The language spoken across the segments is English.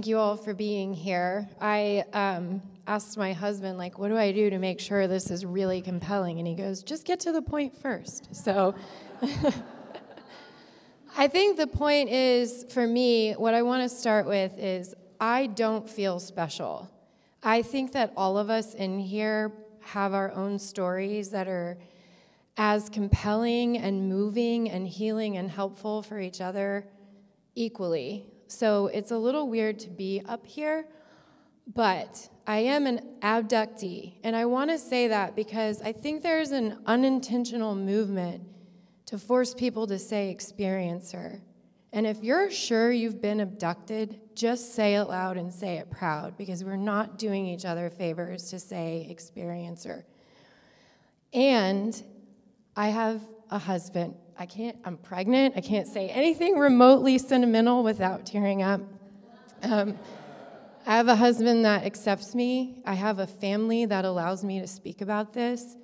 thank you all for being here. I um, asked my husband, like, what do I do to make sure this is really compelling? And he goes, just get to the point first. So I think the point is, for me, what I want to start with is I don't feel special. I think that all of us in here have our own stories that are as compelling and moving and healing and helpful for each other equally. So it's a little weird to be up here, but I am an abductee. And I want to say that because I think there's an unintentional movement to force people to say experiencer. And if you're sure you've been abducted, just say it loud and say it proud because we're not doing each other favors to say experiencer. And I have a husband. I can't, I'm pregnant. I can't say anything remotely sentimental without tearing up. Um, I have a husband that accepts me. I have a family that allows me to speak about this.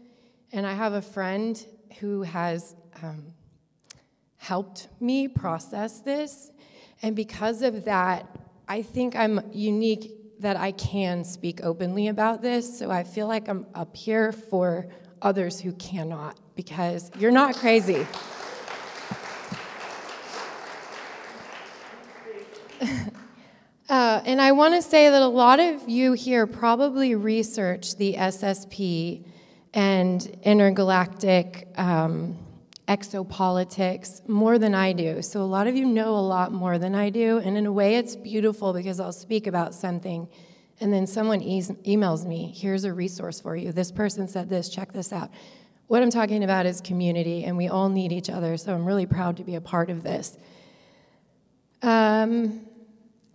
And I have a friend who has um, helped me process this. And because of that, I think I'm unique that I can speak openly about this. So I feel like I'm up here for others who cannot because you're not crazy. uh, and I want to say that a lot of you here probably research the SSP and intergalactic um, exopolitics more than I do. So a lot of you know a lot more than I do. And in a way, it's beautiful because I'll speak about something and then someone e- emails me, here's a resource for you. This person said this, check this out. What I'm talking about is community, and we all need each other, so I'm really proud to be a part of this. Um,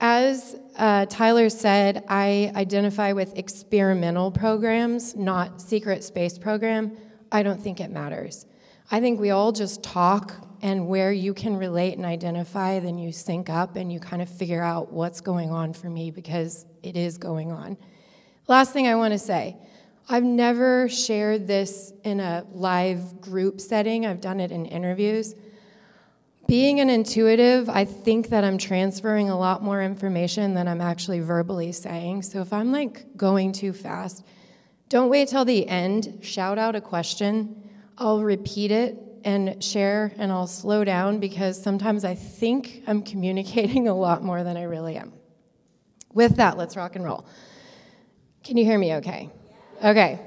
as uh, Tyler said, I identify with experimental programs, not secret space program. I don't think it matters. I think we all just talk, and where you can relate and identify, then you sync up and you kind of figure out what's going on for me because it is going on. Last thing I want to say I've never shared this in a live group setting, I've done it in interviews. Being an intuitive, I think that I'm transferring a lot more information than I'm actually verbally saying. So if I'm like going too fast, don't wait till the end. Shout out a question I'll repeat it and share and I'll slow down because sometimes I think I'm communicating a lot more than I really am. With that, let's rock and roll. Can you hear me okay? Okay.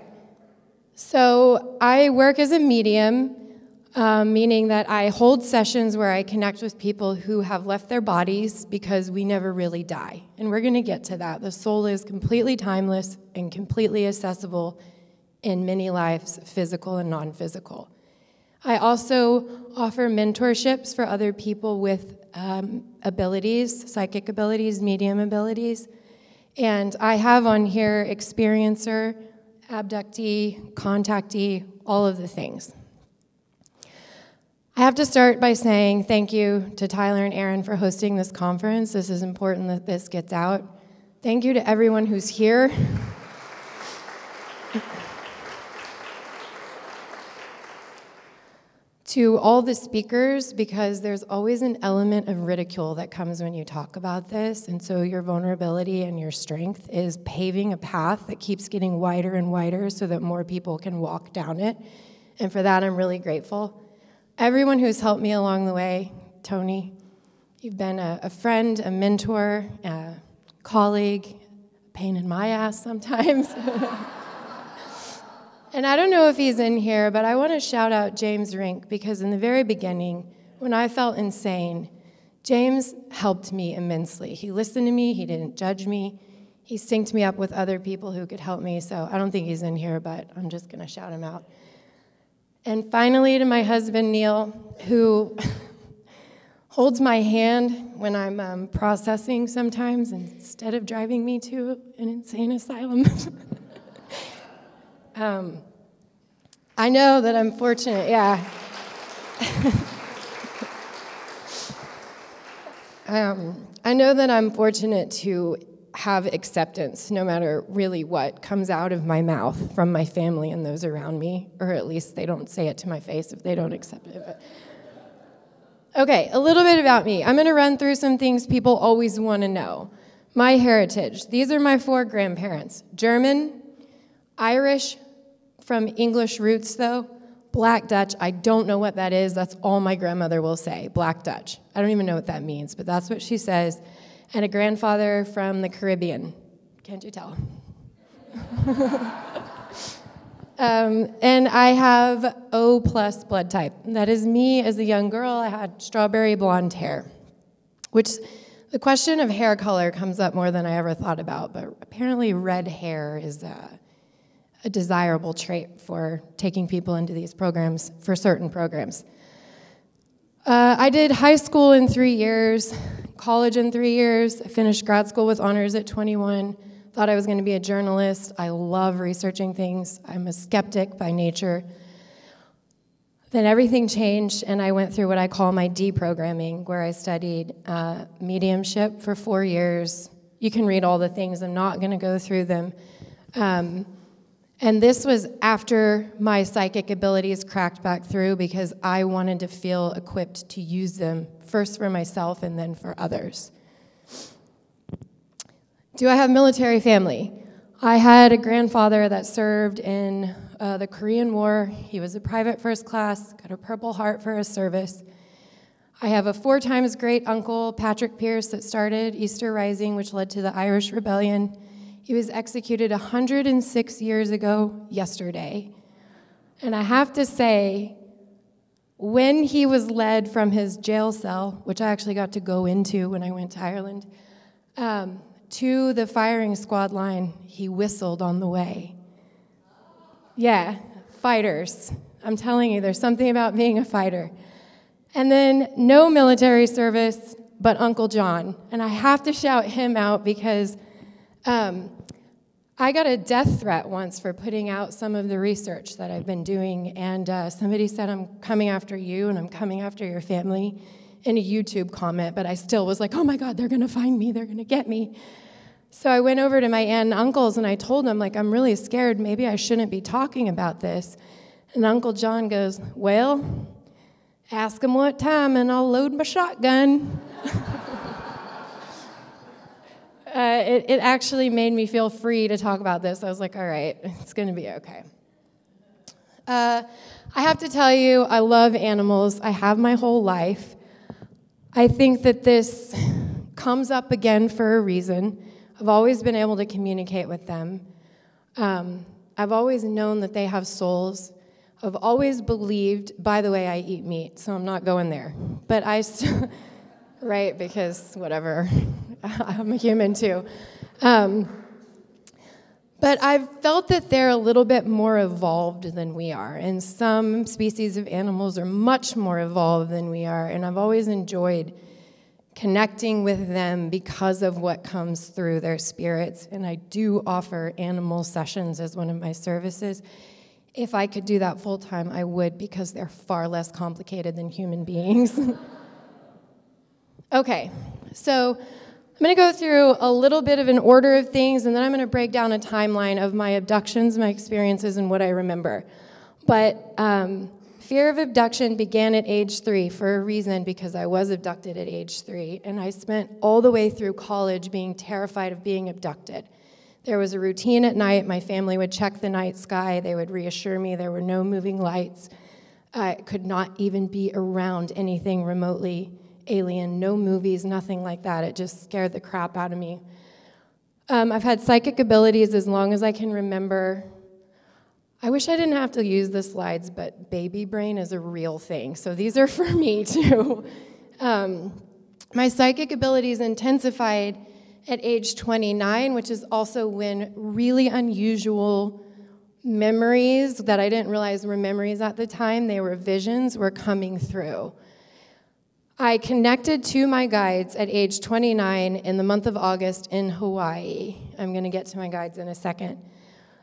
So I work as a medium, um, meaning that I hold sessions where I connect with people who have left their bodies because we never really die. And we're going to get to that. The soul is completely timeless and completely accessible in many lives, physical and non physical. I also offer mentorships for other people with um, abilities, psychic abilities, medium abilities. And I have on here experiencer, abductee, contactee, all of the things. I have to start by saying thank you to Tyler and Aaron for hosting this conference. This is important that this gets out. Thank you to everyone who's here. to all the speakers because there's always an element of ridicule that comes when you talk about this. And so your vulnerability and your strength is paving a path that keeps getting wider and wider so that more people can walk down it. And for that, I'm really grateful. Everyone who's helped me along the way, Tony, you've been a, a friend, a mentor, a colleague, a pain in my ass sometimes. And I don't know if he's in here, but I want to shout out James Rink because in the very beginning, when I felt insane, James helped me immensely. He listened to me, he didn't judge me, he synced me up with other people who could help me. So I don't think he's in here, but I'm just going to shout him out. And finally, to my husband, Neil, who holds my hand when I'm um, processing sometimes instead of driving me to an insane asylum. Um, I know that I'm fortunate, yeah. um, I know that I'm fortunate to have acceptance no matter really what comes out of my mouth from my family and those around me, or at least they don't say it to my face if they don't accept it. But. Okay, a little bit about me. I'm going to run through some things people always want to know. My heritage. These are my four grandparents German, Irish, from English roots, though, Black Dutch. I don't know what that is. That's all my grandmother will say Black Dutch. I don't even know what that means, but that's what she says. And a grandfather from the Caribbean. Can't you tell? um, and I have O plus blood type. That is me as a young girl. I had strawberry blonde hair, which the question of hair color comes up more than I ever thought about, but apparently red hair is a, a desirable trait for taking people into these programs, for certain programs. Uh, I did high school in three years, college in three years. I finished grad school with honors at 21. Thought I was going to be a journalist. I love researching things. I'm a skeptic by nature. Then everything changed, and I went through what I call my deprogramming, where I studied uh, mediumship for four years. You can read all the things, I'm not going to go through them. Um, and this was after my psychic abilities cracked back through because I wanted to feel equipped to use them, first for myself and then for others. Do I have military family? I had a grandfather that served in uh, the Korean War. He was a private first class, got a Purple Heart for his service. I have a four times great uncle, Patrick Pearse, that started Easter Rising, which led to the Irish Rebellion. He was executed 106 years ago yesterday. And I have to say, when he was led from his jail cell, which I actually got to go into when I went to Ireland, um, to the firing squad line, he whistled on the way. Yeah, fighters. I'm telling you, there's something about being a fighter. And then no military service, but Uncle John. And I have to shout him out because um, I got a death threat once for putting out some of the research that I've been doing. And uh, somebody said, I'm coming after you and I'm coming after your family in a YouTube comment. But I still was like, oh my God, they're to find me, they're to get me. So I went over to my aunt and uncles and I told them, like, I'm really scared. Maybe I shouldn't be talking about this. And Uncle John goes, Well, ask him what time and I'll load my shotgun. uh, it, it actually made me feel free to talk about this. I was like, All right, it's going to be okay. Uh, I have to tell you, I love animals. I have my whole life. I think that this comes up again for a reason. I've always been able to communicate with them. Um, I've always known that they have souls. I've always believed, by the way, I eat meat, so I'm not going there. But I, st- right, because whatever, I'm a human too. Um, but I've felt that they're a little bit more evolved than we are. And some species of animals are much more evolved than we are. And I've always enjoyed connecting with them because of what comes through their spirits. And I do offer animal sessions as one of my services. If I could do that full time, I would because they're far less complicated than human beings. okay, so I'm going to go through a little bit of an order of things, and then I'm going to break down a timeline of my abductions, my experiences, and what I remember. But um, Fear of abduction began at age three for a reason because I was abducted at age three, and I spent all the way through college being terrified of being abducted. There was a routine at night. My family would check the night sky, they would reassure me there were no moving lights. I could not even be around anything remotely alien, no movies, nothing like that. It just scared the crap out of me. Um, I've had psychic abilities as long as I can remember. I wish I didn't have to use the slides, but baby brain is a real thing. So these are for me too. Um, my psychic abilities intensified at age 29, which is also when really unusual memories that I didn't realize were memories at the time, they were visions, were coming through. I connected to my guides at age 29 in the month of August in Hawaii. I'm going to get to my guides in a second.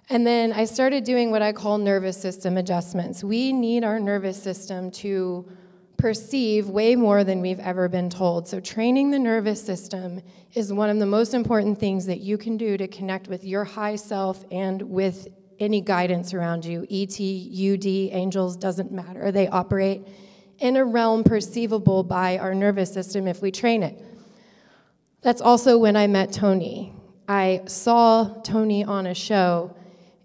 And then I started doing what I call nervous system adjustments. We need our nervous system to perceive way more than we've ever been told. So, training the nervous system is one of the most important things that you can do to connect with your high self and with any guidance around you. ET, UD, angels, doesn't matter. They operate in a realm perceivable by our nervous system if we train it. That's also when I met Tony. I saw Tony on a show,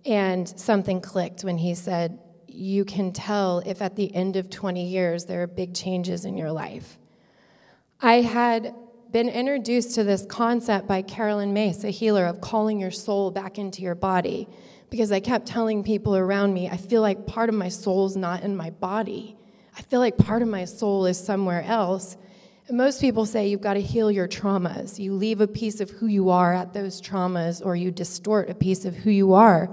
and something clicked when he said, You can tell if at the end of 20 years there are big changes in your life. I had been introduced to this concept by Caroline Myss, a healer, of calling your soul back into your body. Because I kept telling people around me, I feel like part of my soul's not in my body. I feel like part of my soul is somewhere else. And most people say you've got to heal your traumas. You leave a piece of who you are at those traumas, or you distort a piece of who you are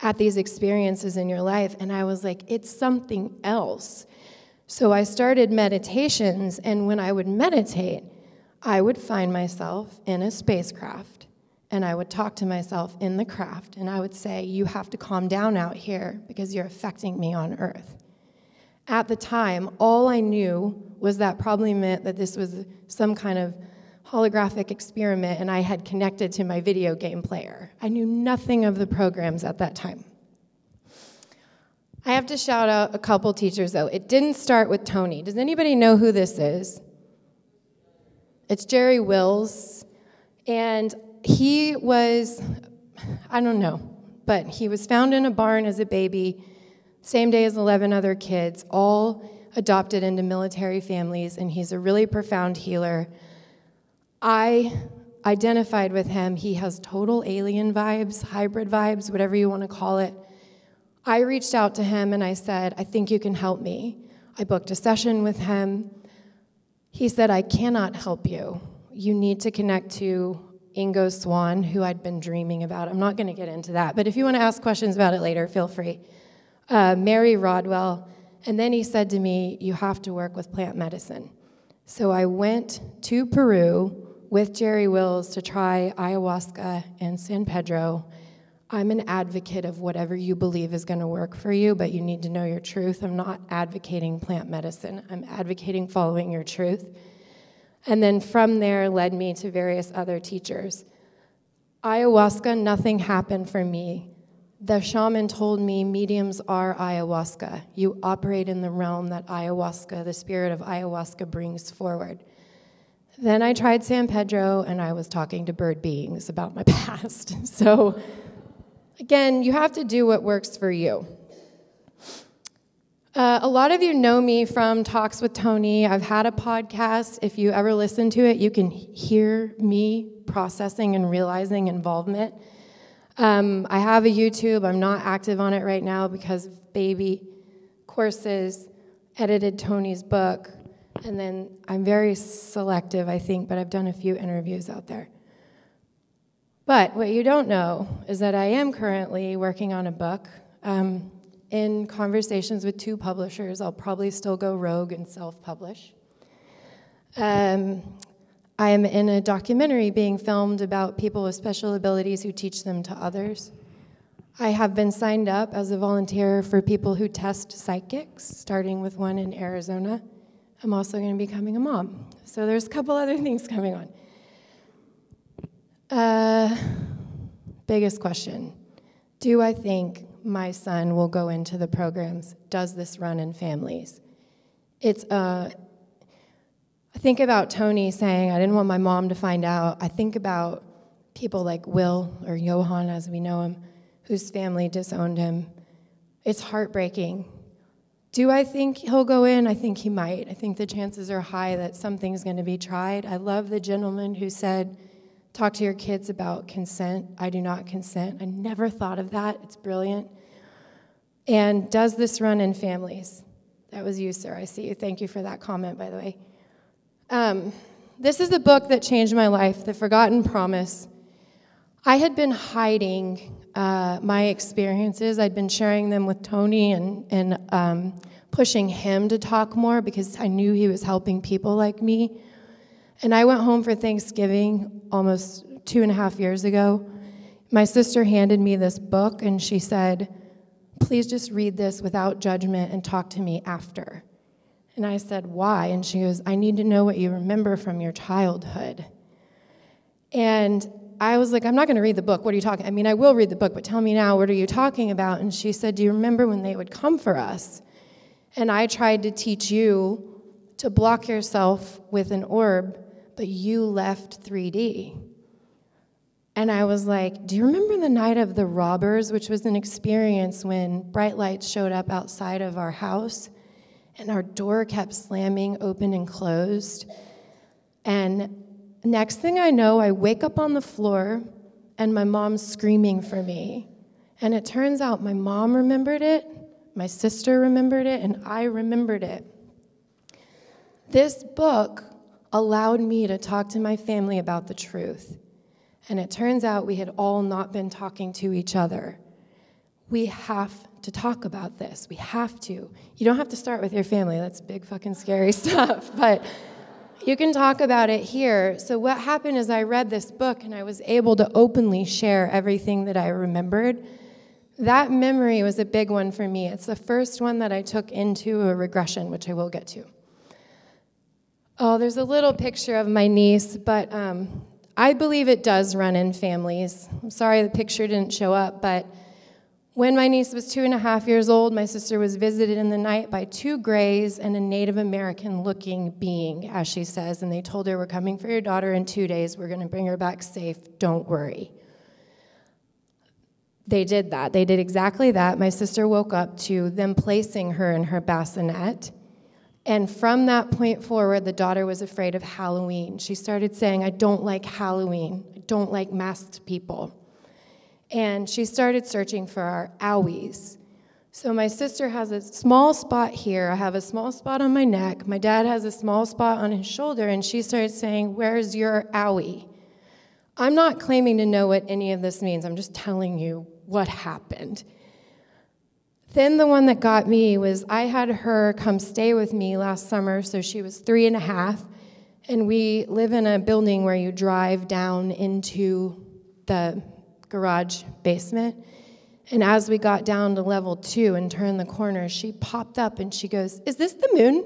at these experiences in your life. And I was like, it's something else. So I started meditations, and when I would meditate, I would find myself in a spacecraft and I would talk to myself in the craft and I would say, You have to calm down out here because you're affecting me on earth. At the time, all I knew was that probably meant that this was some kind of holographic experiment and I had connected to my video game player. I knew nothing of the programs at that time. I have to shout out a couple teachers though. It didn't start with Tony. Does anybody know who this is? It's Jerry Wills. And he was, I don't know, but he was found in a barn as a baby, same day as 11 other kids, all adopted into military families, and he's a really profound healer. I identified with him. He has total alien vibes, hybrid vibes, whatever you want to call it. I reached out to him and I said, I think you can help me. I booked a session with him. He said, I cannot help you. You need to connect to Ingo Swann, who I'd been dreaming about. I'm not going to get into that, but if you want to ask questions about it later, feel free. Uh, Mary Rodwell. And then he said to me, You have to work with plant medicine. So I went to Peru with Jerry Wills to try ayahuasca and San Pedro. I'm an advocate of whatever you believe is going to work for you, but you need to know your truth. I'm not advocating plant medicine, I'm advocating following your truth. And then from there led me to various other teachers. Ayahuasca, nothing happened for me. The shaman told me mediums are ayahuasca. You operate in the realm that ayahuasca, the spirit of ayahuasca, brings forward. Then I tried San Pedro and I was talking to bird beings about my past. So Again, you have to do what works for you. Uh, a lot of you know me from Talks with Tony. I've had a podcast. If you ever listen to it, you can hear me processing and realizing involvement. Um, I have a YouTube. I'm not active on it right now because baby courses, edited Tony's book, and then I'm very selective, I think, but I've done a few interviews out there. But what you don't know is that I am currently working on a book. Um, in conversations with two publishers, I'll probably still go rogue and self publish. Um, I am in a documentary being filmed about people with special abilities who teach them to others. I have been signed up as a volunteer for people who test psychics, starting with one in Arizona. I'm also going to be becoming a mom. So there's a couple other things coming on. Uh, biggest question Do I think my son will go into the programs? Does this run in families? It's, uh, I think about Tony saying, I didn't want my mom to find out. I think about people like Will or Johan, as we know him, whose family disowned him. It's heartbreaking. Do I think he'll go in? I think he might. I think the chances are high that something's going to be tried. I love the gentleman who said, Talk to your kids about consent. I do not consent. I never thought of that. It's brilliant. And does this run in families? That was you, sir. I see you. Thank you for that comment, by the way. Um, this is a book that changed my life The Forgotten Promise. I had been hiding uh, my experiences, I'd been sharing them with Tony and, and um, pushing him to talk more because I knew he was helping people like me. And I went home for Thanksgiving almost two and a half years ago. My sister handed me this book and she said, Please just read this without judgment and talk to me after. And I said, Why? And she goes, I need to know what you remember from your childhood. And I was like, I'm not going to read the book. What are you talking? I mean, I will read the book, but tell me now, what are you talking about? And she said, Do you remember when they would come for us? And I tried to teach you to block yourself with an orb but you left 3D. And I was like, Do you remember the night of the robbers, which was an experience when bright lights showed up outside of our house and our door kept slamming open and closed? And next thing I know, I wake up on the floor and my mom's screaming for me. And it turns out my mom remembered it, my sister remembered it, and I remembered it. This book allowed me to talk to my family about the truth. And it turns out we had all not been talking to each other. We have to talk about this. We have to. You don't have to start with your family, that's big fucking scary stuff. But you can talk about it here. So, what happened is I read this book and I was able to openly share everything that I remembered. That memory was a big one for me. It's the first one that I took into a regression, which I will get to. Oh, there's a little picture of my niece, but um, I believe it does run in families. I'm sorry the picture didn't show up, but when my niece was two and a half years old, my sister was visited in the night by two grays and a Native American looking being, as she says, and they told her, We're coming for your daughter in two days. We're going to bring her back safe. Don't worry. They did that. They did exactly that. My sister woke up to them placing her in her bassinet and from that point forward, the daughter was afraid of Halloween. She started saying, I don't like Halloween. I don't like masked people. And she started searching for our owies. So my sister has a small spot here. I have a small spot on my neck. My dad has a small spot on his shoulder. And she started saying, Where's your owie? I'm not claiming to know what any of this means. I'm just telling you what happened. Then the one that got me was I had her come stay with me last summer, so she was three and a half, and we live in a building where you drive down into the garage basement. And as we got down to level two and turned the corner, she popped up and she goes, Is this the moon?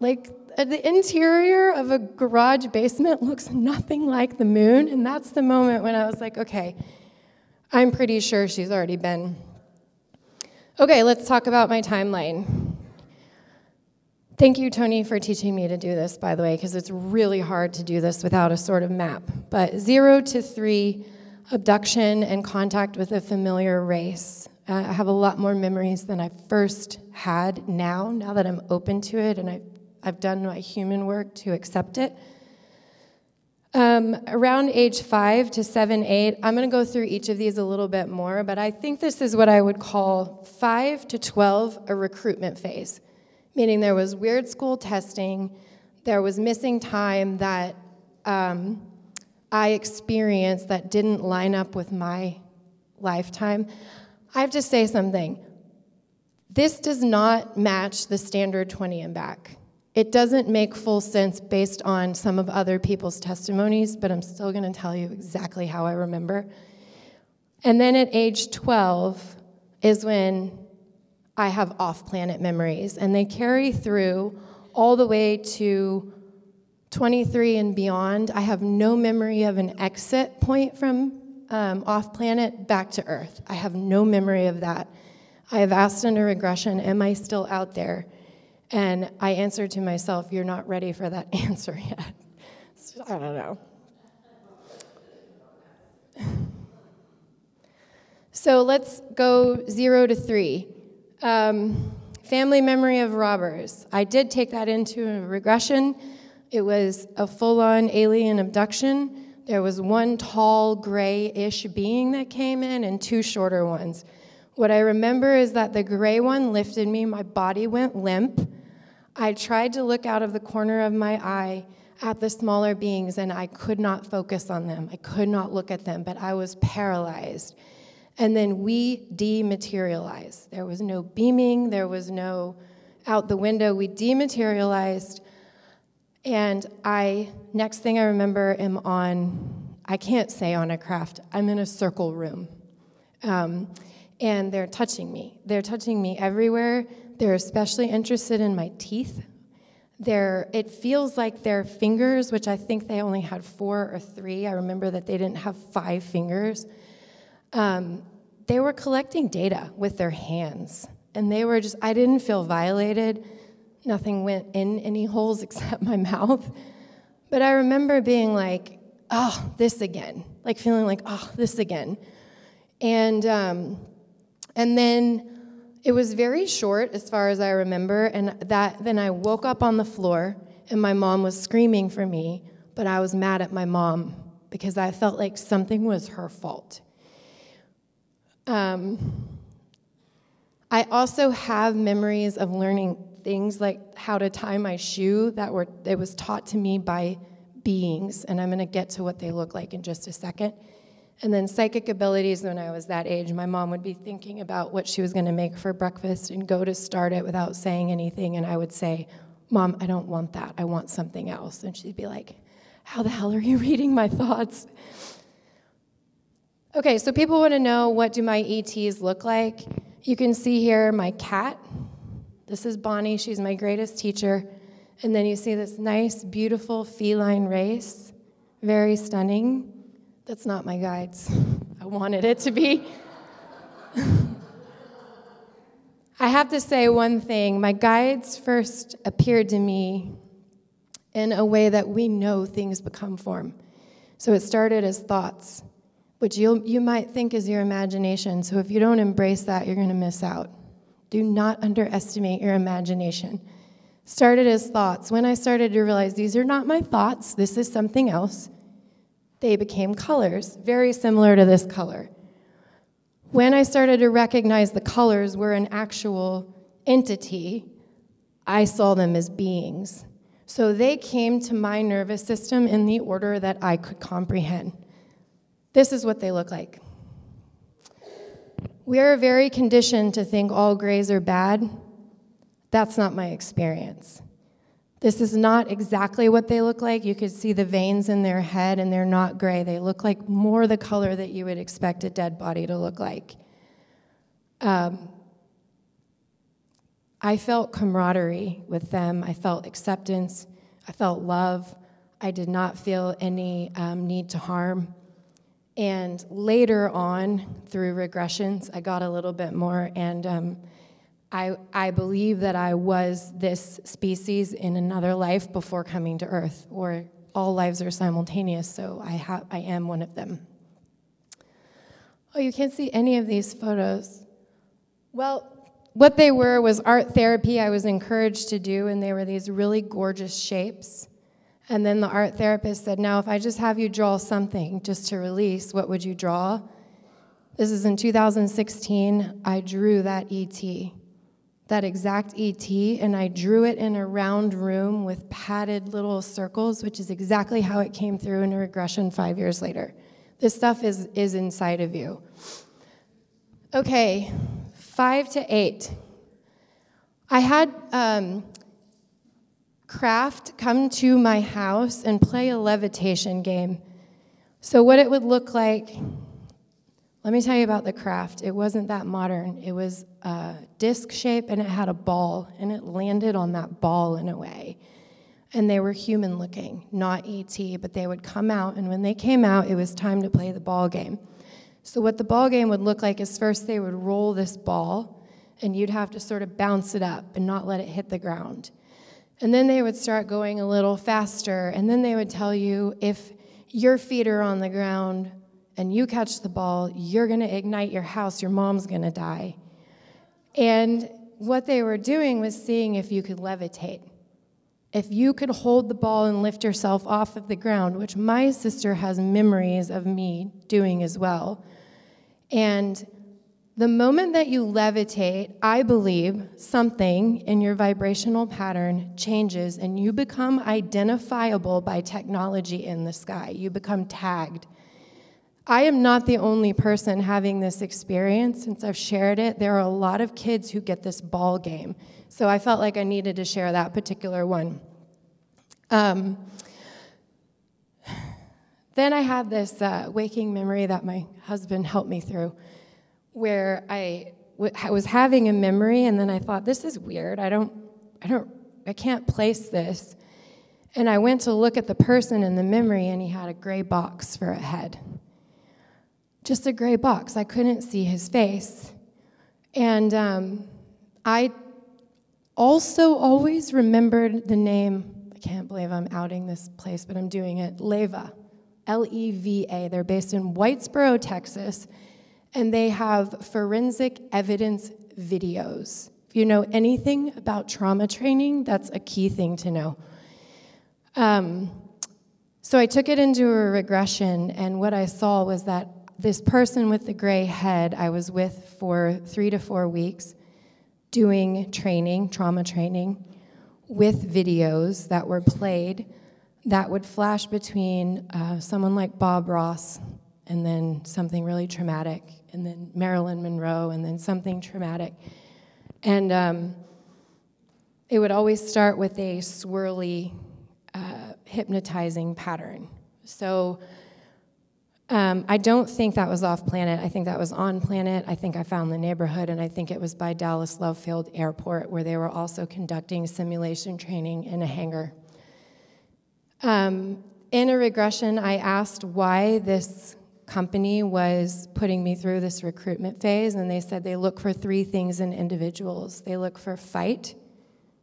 Like, uh, the interior of a garage basement looks nothing like the moon. And that's the moment when I was like, okay, I'm pretty sure she's already been Okay, let's talk about my timeline. Thank you, Tony, for teaching me to do this, by the way, because it's really hard to do this without a sort of map. But zero to three, abduction and contact with a familiar race. Uh, I have a lot more memories than I first had now, now that I'm open to it and I've, I've done my human work to accept it. Um, around age five to seven, eight, I'm going to go through each of these a little bit more, but I think this is what I would call five to 12 a recruitment phase, meaning there was weird school testing, there was missing time that um, I experienced that didn't line up with my lifetime. I have to say something. This does not match the standard 20 and back. It doesn't make full sense based on some of other people's testimonies, but I'm still going to tell you exactly how I remember. And then at age 12 is when I have off planet memories, and they carry through all the way to 23 and beyond. I have no memory of an exit point from um, off planet back to Earth. I have no memory of that. I have asked under regression, Am I still out there? And I answered to myself, You're not ready for that answer yet. So, I don't know. So let's go zero to three. Um, family memory of robbers. I did take that into a regression. It was a full on alien abduction. There was one tall, gray ish being that came in and two shorter ones. What I remember is that the gray one lifted me, my body went limp. I tried to look out of the corner of my eye at the smaller beings and I could not focus on them. I could not look at them, but I was paralyzed. And then we dematerialized. There was no beaming, there was no out the window. We dematerialized. And I, next thing I remember, am on, I can't say on a craft, I'm in a circle room. Um, and they're touching me. They're touching me everywhere. They're especially interested in my teeth. They're, it feels like their fingers, which I think they only had four or three. I remember that they didn't have five fingers. Um, they were collecting data with their hands. And they were just, I didn't feel violated. Nothing went in any holes except my mouth. But I remember being like, oh, this again, like feeling like, oh, this again. And, um, and then it was very short as far as I remember. And that, then I woke up on the floor and my mom was screaming for me, but I was mad at my mom because I felt like something was her fault. Um, I also have memories of learning things like how to tie my shoe that were it was taught to me by beings, and I'm going to get to what they look like in just a second. And then psychic abilities when I was that age, my mom would be thinking about what she was going to make for breakfast and go to start it without saying anything, and I would say, "Mom, I don't want that. I want something else." And she'd be like, "How the hell are you reading my thoughts?" Okay, so people want to know what do my ETs look like? You can see here my cat. This is Bonnie, she's my greatest teacher. And then you see this nice, beautiful feline race, very stunning. That's not my guides. I wanted it to be. I have to say one thing. My guides first appeared to me in a way that we know things become form. So it started as thoughts which you you might think is your imagination. So if you don't embrace that, you're going to miss out. Do not underestimate your imagination. Started as thoughts. When I started to realize these are not my thoughts, this is something else, they became colors, very similar to this color. When I started to recognize the colors were an actual entity, I saw them as beings. So they came to my nervous system in the order that I could comprehend. This is what they look like. We are very conditioned to think all grays are bad. That's not my experience. This is not exactly what they look like. You could see the veins in their head, and they're not gray. They look like more the color that you would expect a dead body to look like. Um, I felt camaraderie with them. I felt acceptance. I felt love. I did not feel any um, need to harm. And later on, through regressions, I got a little bit more, and um, I, I believe that I was this species in another life before coming to Earth, or all lives are simultaneous, so I, ha- I am one of them. Oh, you can't see any of these photos. Well, what they were was art therapy I was encouraged to do, and they were these really gorgeous shapes. And then the art therapist said, Now, if I just have you draw something just to release, what would you draw? This is in 2016. I drew that ET, that exact ET, and I drew it in a round room with padded little circles, which is exactly how it came through in a regression five years later. This stuff is, is inside of you. Okay, five to eight. I had um, craft come to my house and play a levitation game. So, what it would look like, let me tell you about the craft. It wasn't that modern. It was a disc shape and it had a ball, and it landed on that ball in a way. And they were human looking, not ET, but they would come out, and when they came out, it was time to play the ball game. So, what the ball game would look like is first they would roll this ball, and you'd have to sort of bounce it up and not let it hit the ground. And then they would start going a little faster. And then they would tell you if your feet are on the ground and you catch the ball, you're going to ignite your house, your mom's going to die. And what they were doing was seeing if you could levitate. If you could hold the ball and lift yourself off of the ground, which my sister has memories of me doing as well. And the moment that you levitate, I believe something in your vibrational pattern changes and you become identifiable by technology in the sky. You become tagged. I am not the only person having this experience. Since I've shared it, there are a lot of kids who get this ball game. So I felt like I needed to share that particular one. Um, then I had this uh, waking memory that my husband helped me through where I was having a memory and then I thought, this is weird. I don't, I don't, I can't place this. And I went to look at the person in the memory and he had a gray box for a head. Just a gray box. I couldn't see his face. And um, I also always remembered the name, I can't believe I'm outing this place, but I'm doing it. Leva, L E V A. They're based in Whitesboro, Texas, and they have forensic evidence videos. If you know anything about trauma training, that's a key thing to know. Um, so I took it into a regression, and what I saw was that this person with the gray head I was with for three to four weeks doing training, trauma training, with videos that were played that would flash between uh, someone like Bob Ross and then something really traumatic, and then Marilyn Monroe, and then something traumatic. And um, it would always start with a swirly, uh, hypnotizing pattern. So um, I don't think that was off planet. I think that was on planet. I think I found the neighborhood, and I think it was by Dallas Love Field Airport, where they were also conducting simulation training in a hangar. Um, in a regression, I asked why this company was putting me through this recruitment phase, and they said they look for three things in individuals they look for fight,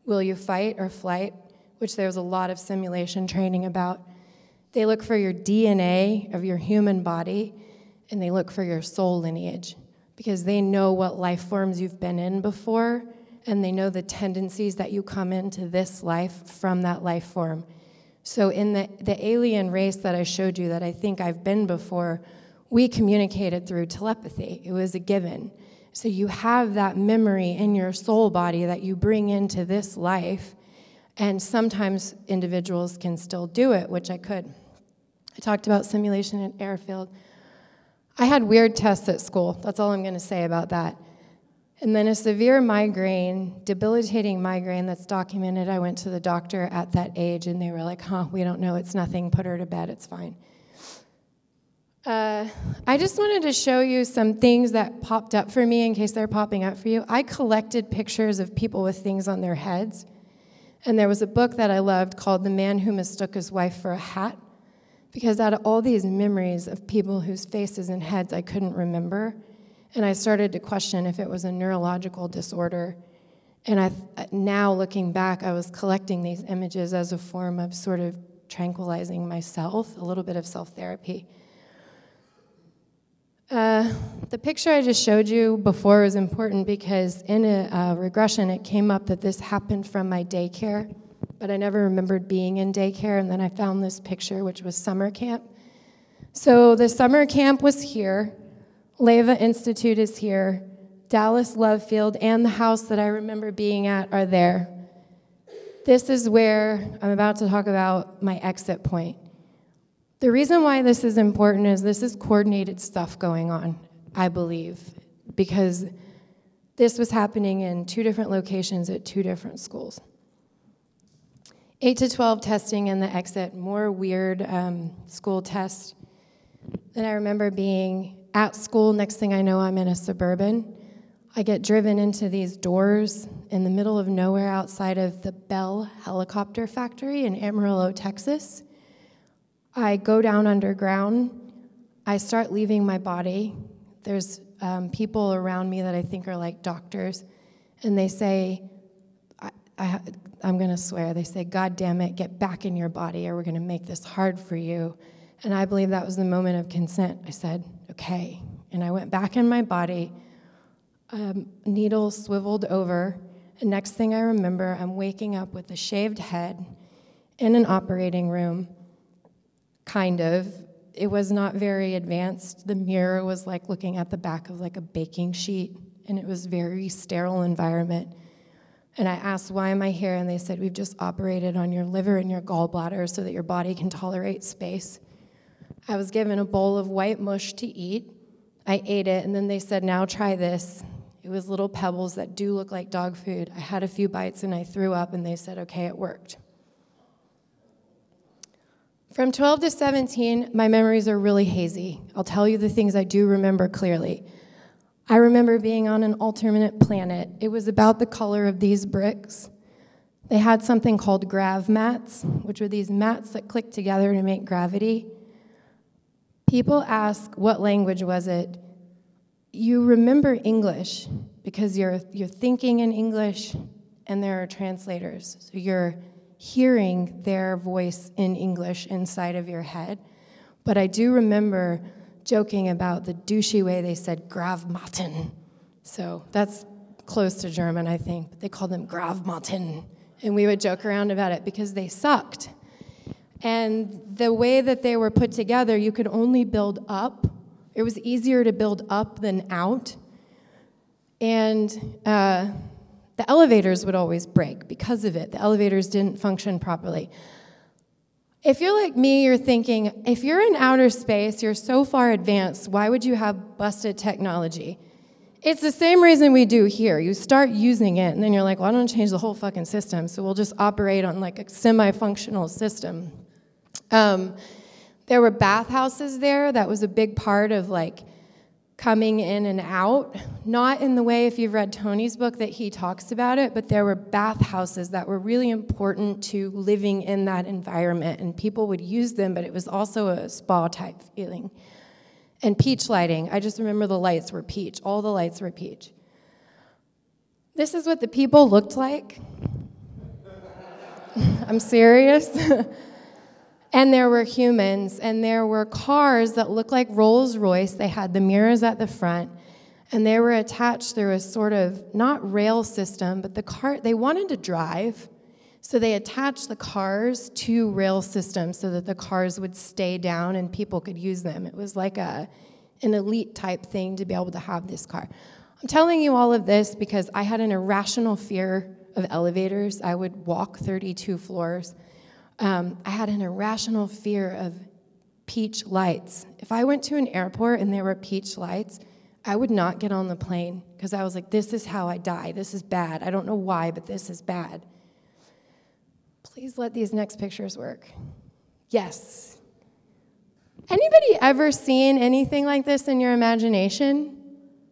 will you fight, or flight, which there was a lot of simulation training about. They look for your DNA of your human body, and they look for your soul lineage because they know what life forms you've been in before, and they know the tendencies that you come into this life from that life form. So, in the, the alien race that I showed you that I think I've been before, we communicated through telepathy. It was a given. So, you have that memory in your soul body that you bring into this life, and sometimes individuals can still do it, which I could. I talked about simulation at airfield. I had weird tests at school. That's all I'm going to say about that. And then a severe migraine, debilitating migraine that's documented. I went to the doctor at that age and they were like, huh, we don't know. It's nothing. Put her to bed. It's fine. Uh, I just wanted to show you some things that popped up for me in case they're popping up for you. I collected pictures of people with things on their heads. And there was a book that I loved called The Man Who Mistook His Wife for a Hat. Because out of all these memories of people whose faces and heads I couldn't remember, and I started to question if it was a neurological disorder. And I, now looking back, I was collecting these images as a form of sort of tranquilizing myself, a little bit of self therapy. Uh, the picture I just showed you before was important because in a uh, regression, it came up that this happened from my daycare but I never remembered being in daycare. And then I found this picture, which was summer camp. So the summer camp was here, Leva Institute is here, Dallas Love Field, and the house that I remember being at are there. This is where I'm about to talk about my exit point. The reason why this is important is this is coordinated stuff going on, I believe, because this was happening in two different locations at two different schools. 8 to 12 testing and the exit, more weird um, school tests. Then I remember being at school. Next thing I know, I'm in a suburban. I get driven into these doors in the middle of nowhere outside of the Bell Helicopter Factory in Amarillo, Texas. I go down underground. I start leaving my body. There's um, people around me that I think are like doctors, and they say, I, I, I'm going to swear. They say, God damn it, get back in your body or we're going to make this hard for you. And I believe that was the moment of consent. I said, okay. And I went back in my body, um, needle swiveled over. And next thing I remember, I'm waking up with a shaved head in an operating room, kind of. It was not very advanced. The mirror was like looking at the back of like a baking sheet, and it was very sterile environment. And I asked, Why am I here? And they said, We've just operated on your liver and your gallbladder so that your body can tolerate space. I was given a bowl of white mush to eat. I ate it, and then they said, Now try this. It was little pebbles that do look like dog food. I had a few bites and I threw up, and they said, Okay, it worked. From 12 to 17, my memories are really hazy. I'll tell you the things I do remember clearly. I remember being on an alternate planet. It was about the color of these bricks. They had something called grav mats, which were these mats that click together to make gravity. People ask, what language was it? You remember English because you're, you're thinking in English and there are translators. So you're hearing their voice in English inside of your head. But I do remember joking about the douchey way they said Gravmatten. So that's close to German, I think. But they called them Gravmatten. And we would joke around about it because they sucked. And the way that they were put together, you could only build up. It was easier to build up than out. And uh, the elevators would always break because of it. The elevators didn't function properly. If you're like me, you're thinking, if you're in outer space, you're so far advanced, why would you have busted technology? It's the same reason we do here. You start using it, and then you're like, well, I don't change the whole fucking system, so we'll just operate on like a semi functional system. Um, there were bathhouses there. That was a big part of like coming in and out. Not in the way, if you've read Tony's book, that he talks about it, but there were bathhouses that were really important to living in that environment, and people would use them, but it was also a spa type feeling. And peach lighting. I just remember the lights were peach. All the lights were peach. This is what the people looked like. I'm serious. And there were humans, and there were cars that looked like Rolls Royce. They had the mirrors at the front, and they were attached through a sort of not rail system, but the car, they wanted to drive. So they attached the cars to rail systems so that the cars would stay down and people could use them. It was like a, an elite type thing to be able to have this car. I'm telling you all of this because I had an irrational fear of elevators. I would walk 32 floors um, I had an irrational fear of peach lights. If I went to an airport and there were peach lights, I would not get on the plane because I was like, this is how I die. This is bad. I don't know why, but this is bad. Please let these next pictures work. Yes. Anybody ever seen anything like this in your imagination?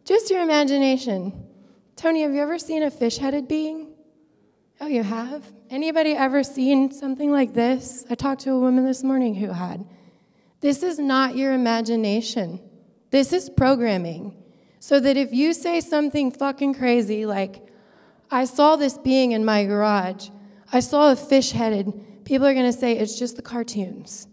Just your imagination. Tony, have you ever seen a fish headed being? Oh, you have? Anybody ever seen something like this? I talked to a woman this morning who had. This is not your imagination. This is programming. So that if you say something fucking crazy like, I saw this being in my garage, I saw a fish headed, people are going to say it's just the cartoons.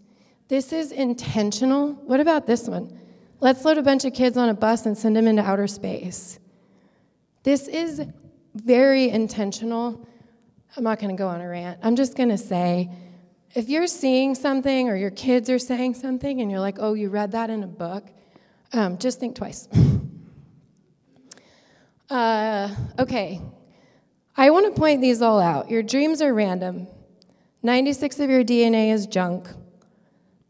This is intentional. What about this one? Let's load a bunch of kids on a bus and send them into outer space. This is very intentional I'm not going to go on a rant. I'm just going to say if you're seeing something or your kids are saying something and you're like, oh, you read that in a book, um, just think twice. uh, okay. I want to point these all out. Your dreams are random. 96 of your DNA is junk.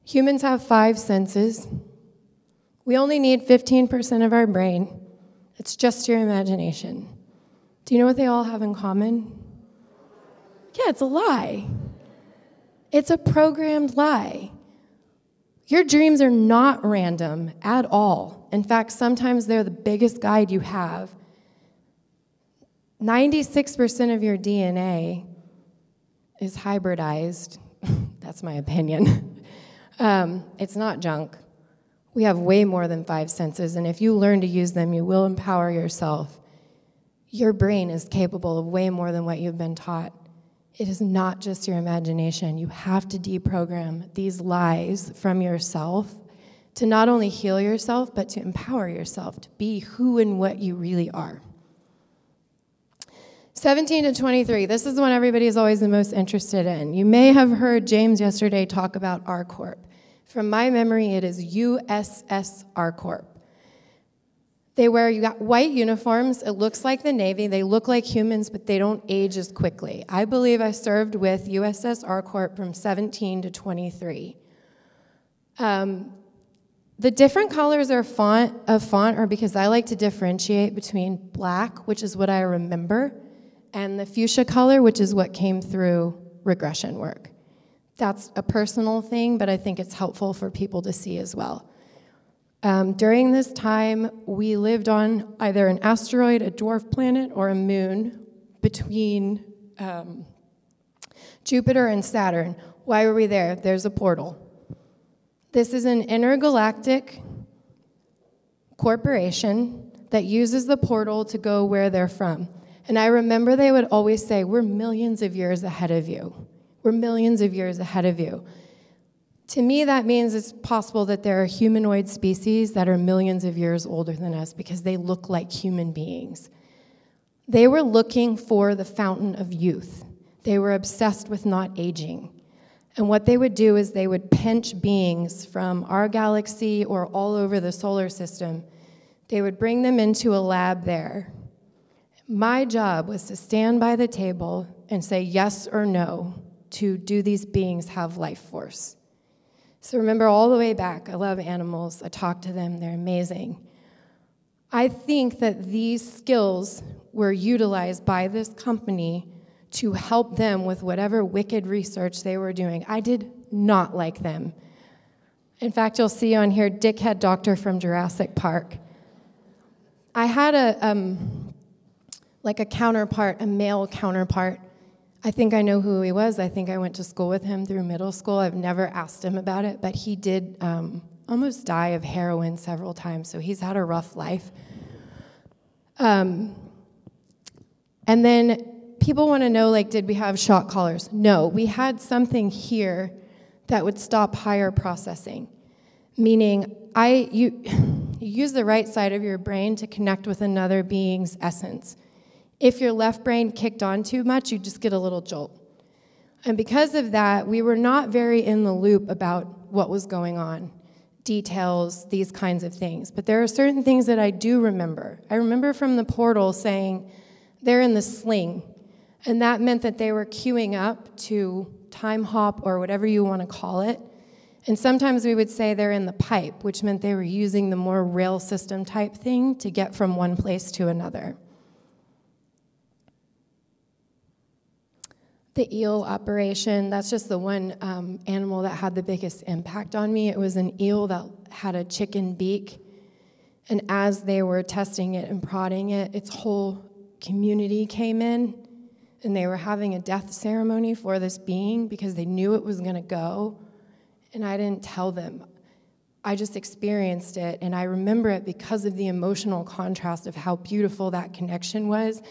Humans have five senses. We only need 15% of our brain. It's just your imagination. Do you know what they all have in common? Yeah, it's a lie. It's a programmed lie. Your dreams are not random at all. In fact, sometimes they're the biggest guide you have. 96% of your DNA is hybridized. That's my opinion. um, it's not junk. We have way more than five senses, and if you learn to use them, you will empower yourself. Your brain is capable of way more than what you've been taught. It is not just your imagination. You have to deprogram these lies from yourself to not only heal yourself, but to empower yourself to be who and what you really are. 17 to 23, this is the one everybody is always the most interested in. You may have heard James yesterday talk about R Corp. From my memory, it is USS R Corp. They wear white uniforms. It looks like the Navy. They look like humans, but they don't age as quickly. I believe I served with USS R Corp from 17 to 23. Um, the different colors are font of font are because I like to differentiate between black, which is what I remember, and the fuchsia color, which is what came through regression work. That's a personal thing, but I think it's helpful for people to see as well. Um, during this time, we lived on either an asteroid, a dwarf planet, or a moon between um, Jupiter and Saturn. Why were we there? There's a portal. This is an intergalactic corporation that uses the portal to go where they're from. And I remember they would always say, We're millions of years ahead of you. We're millions of years ahead of you. To me, that means it's possible that there are humanoid species that are millions of years older than us because they look like human beings. They were looking for the fountain of youth. They were obsessed with not aging. And what they would do is they would pinch beings from our galaxy or all over the solar system. They would bring them into a lab there. My job was to stand by the table and say yes or no to do these beings have life force? So remember all the way back, I love animals. I talk to them, they're amazing. I think that these skills were utilized by this company to help them with whatever wicked research they were doing. I did not like them. In fact, you'll see on here Dickhead Doctor from Jurassic Park. I had a um, like a counterpart, a male counterpart. I think I know who he was. I think I went to school with him through middle school. I've never asked him about it, but he did um, almost die of heroin several times, so he's had a rough life. Um, and then people want to know like did we have shock collars no we had something here that would stop higher processing meaning i you, you use the right side of your brain to connect with another being's essence if your left brain kicked on too much you just get a little jolt and because of that we were not very in the loop about what was going on details these kinds of things but there are certain things that i do remember i remember from the portal saying they're in the sling and that meant that they were queuing up to time hop or whatever you want to call it. And sometimes we would say they're in the pipe, which meant they were using the more rail system type thing to get from one place to another. The eel operation, that's just the one um, animal that had the biggest impact on me. It was an eel that had a chicken beak. And as they were testing it and prodding it, its whole community came in and they were having a death ceremony for this being because they knew it was going to go. And I didn't tell them. I just experienced it, and I remember it because of the emotional contrast of how beautiful that connection was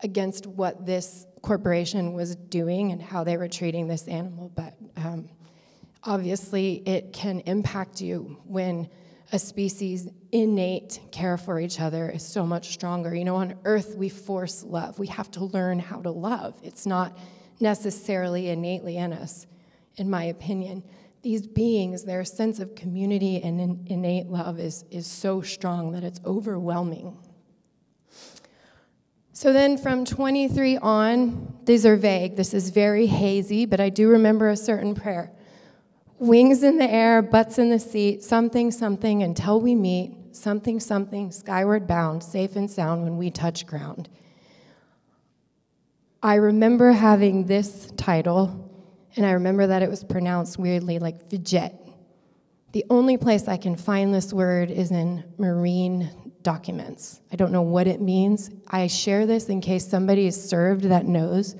against what this corporation was doing and how they were treating this animal. But um, obviously, it can impact you when a species' innate care for each other is so much stronger. You know, on earth, we force love. We have to learn how to love. It's not necessarily innately in us, in my opinion. These beings, their sense of community and innate love is, is so strong that it's overwhelming. So then from 23 on, these are vague. This is very hazy, but I do remember a certain prayer. Wings in the air, butts in the seat, something, something until we meet, something, something, skyward bound, safe and sound when we touch ground. I remember having this title, and I remember that it was pronounced weirdly like Vijay. The only place I can find this word is in marine documents. I don't know what it means. I share this in case somebody is served that knows.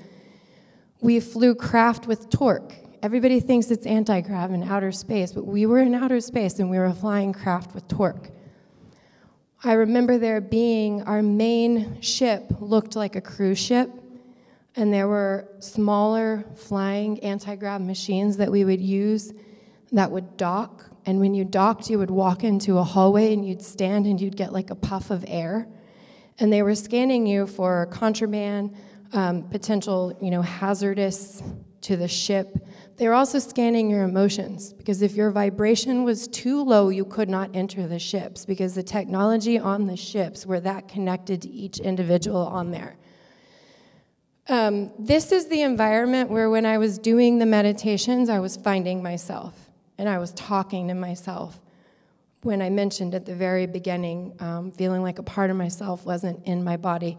We flew craft with torque Everybody thinks it's anti grav in outer space, but we were in outer space and we were flying craft with torque. I remember there being our main ship looked like a cruise ship, and there were smaller flying anti grav machines that we would use that would dock. And when you docked, you would walk into a hallway and you'd stand and you'd get like a puff of air. And they were scanning you for contraband, um, potential, you know, hazardous to the ship. They were also scanning your emotions because if your vibration was too low, you could not enter the ships because the technology on the ships were that connected to each individual on there. Um, this is the environment where, when I was doing the meditations, I was finding myself and I was talking to myself when I mentioned at the very beginning, um, feeling like a part of myself wasn't in my body.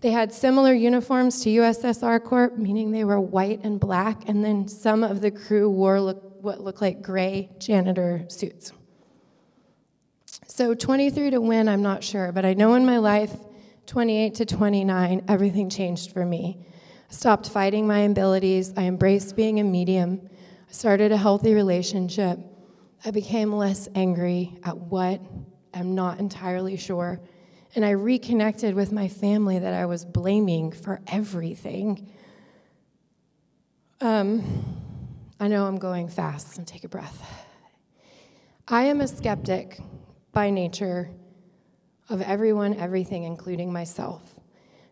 They had similar uniforms to USSR Corp, meaning they were white and black, and then some of the crew wore look, what looked like gray janitor suits. So 23 to win, I'm not sure, but I know in my life, 28 to 29, everything changed for me. I stopped fighting my abilities, I embraced being a medium, started a healthy relationship. I became less angry at what I'm not entirely sure. And I reconnected with my family that I was blaming for everything. Um, I know I'm going fast, so take a breath. I am a skeptic by nature of everyone, everything, including myself.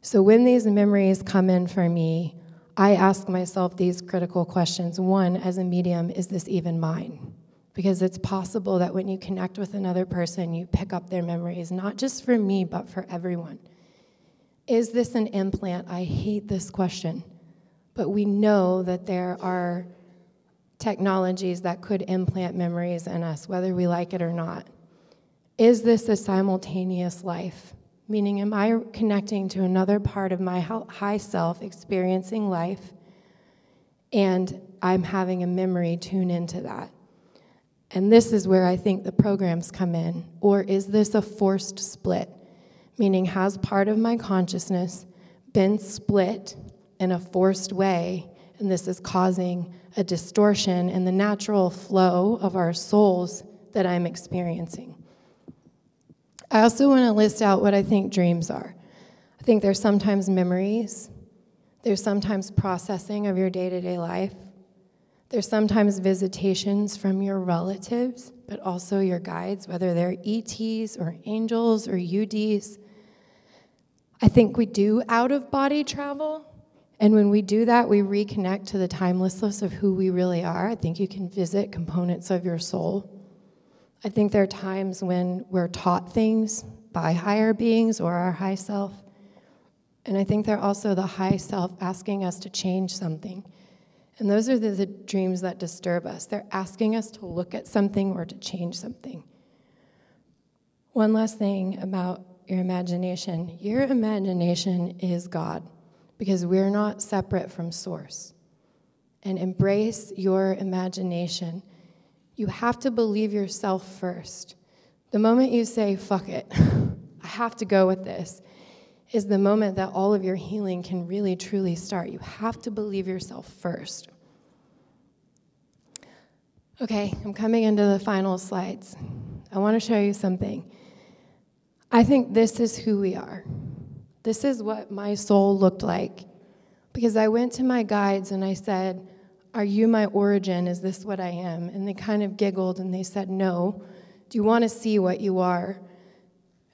So when these memories come in for me, I ask myself these critical questions. One, as a medium, is this even mine? Because it's possible that when you connect with another person, you pick up their memories, not just for me, but for everyone. Is this an implant? I hate this question. But we know that there are technologies that could implant memories in us, whether we like it or not. Is this a simultaneous life? Meaning, am I connecting to another part of my high self, experiencing life, and I'm having a memory tune into that? And this is where I think the programs come in. Or is this a forced split? Meaning, has part of my consciousness been split in a forced way, and this is causing a distortion in the natural flow of our souls that I'm experiencing? I also want to list out what I think dreams are. I think they're sometimes memories, there's sometimes processing of your day to day life, there's sometimes visitations from your relatives, but also your guides, whether they're ETs or angels or UDs. I think we do out of body travel. And when we do that, we reconnect to the timelessness of who we really are. I think you can visit components of your soul. I think there are times when we're taught things by higher beings or our high self. And I think they're also the high self asking us to change something. And those are the, the, dreams that disturb us. They're asking us to look at something or to change something. One last thing about your imagination your imagination is God because we're not separate from Source. And embrace your imagination you have to believe yourself first. The moment you say, fuck it, I have to go with this, is the moment that all of your healing can really truly start. You have to believe yourself first. Okay, I'm coming into the final slides. I want to show you something. I think this is who we are. This is what my soul looked like. Because I went to my guides and I said, are you my origin? Is this what I am? And they kind of giggled and they said, No. Do you want to see what you are?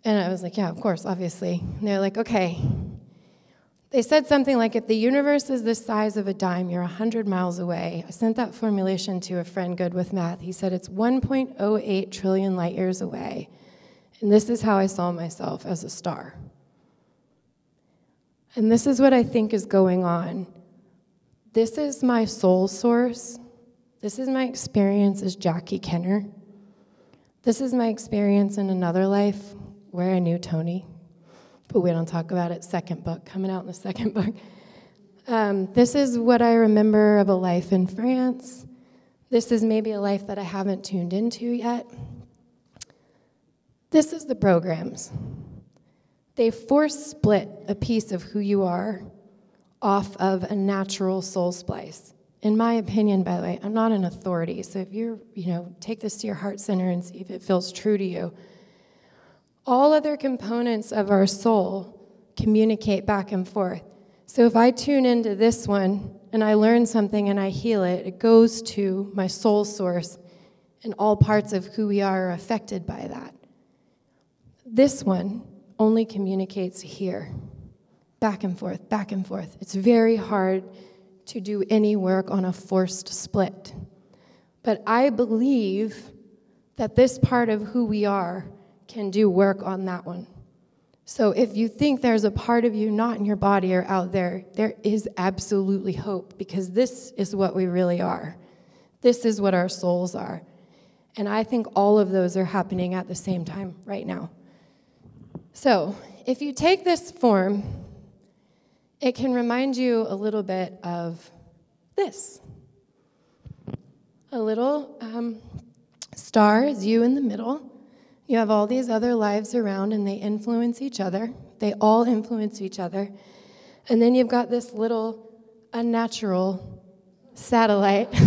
And I was like, Yeah, of course, obviously. And they're like, Okay. They said something like, If the universe is the size of a dime, you're 100 miles away. I sent that formulation to a friend good with math. He said, It's 1.08 trillion light years away. And this is how I saw myself as a star. And this is what I think is going on this is my soul source. This is my experience as Jackie Kenner. This is my experience in another life where I knew Tony, but we don't talk about it. Second book, coming out in the second book. Um, this is what I remember of a life in France. This is maybe a life that I haven't tuned into yet. This is the programs. They force split a piece of who you are off of a natural soul splice. In my opinion, by the way, I'm not an authority, so if you're, you know, take this to your heart center and see if it feels true to you. All other components of our soul communicate back and forth. So if I tune into this one and I learn something and I heal it, it goes to my soul source, and all parts of who we are are affected by that. This one only communicates here back and forth, back and forth. It's very hard to do any work on a forced split. But I believe that this part of who we are can do work on that one. So if you think there's a part of you not in your body or out there, there is absolutely hope because this is what we really are. This is what our souls are. And I think all of those are happening at the same time right now. So if you take this form it can remind you a little bit of this a little um, star is you in the middle. You have all these other lives around, and they influence each other. They all influence each other. And then you've got this little unnatural satellite.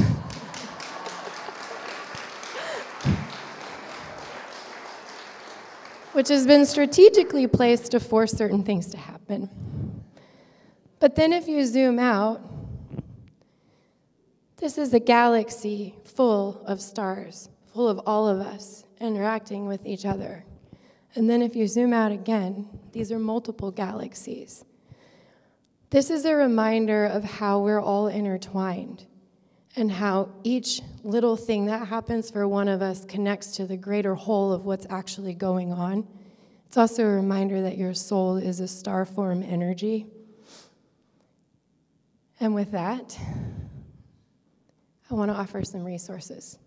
which has been strategically placed to force certain things to happen. But then if you zoom out, This is a galaxy full of stars, full of all of us interacting with each other. And then if you zoom out again, these are multiple galaxies. This is a reminder of how we're all intertwined and how each little thing that happens for one of us connects to the greater whole of what's actually going on. It's also a reminder that your soul is a star form energy. And with that, I want to offer some resources.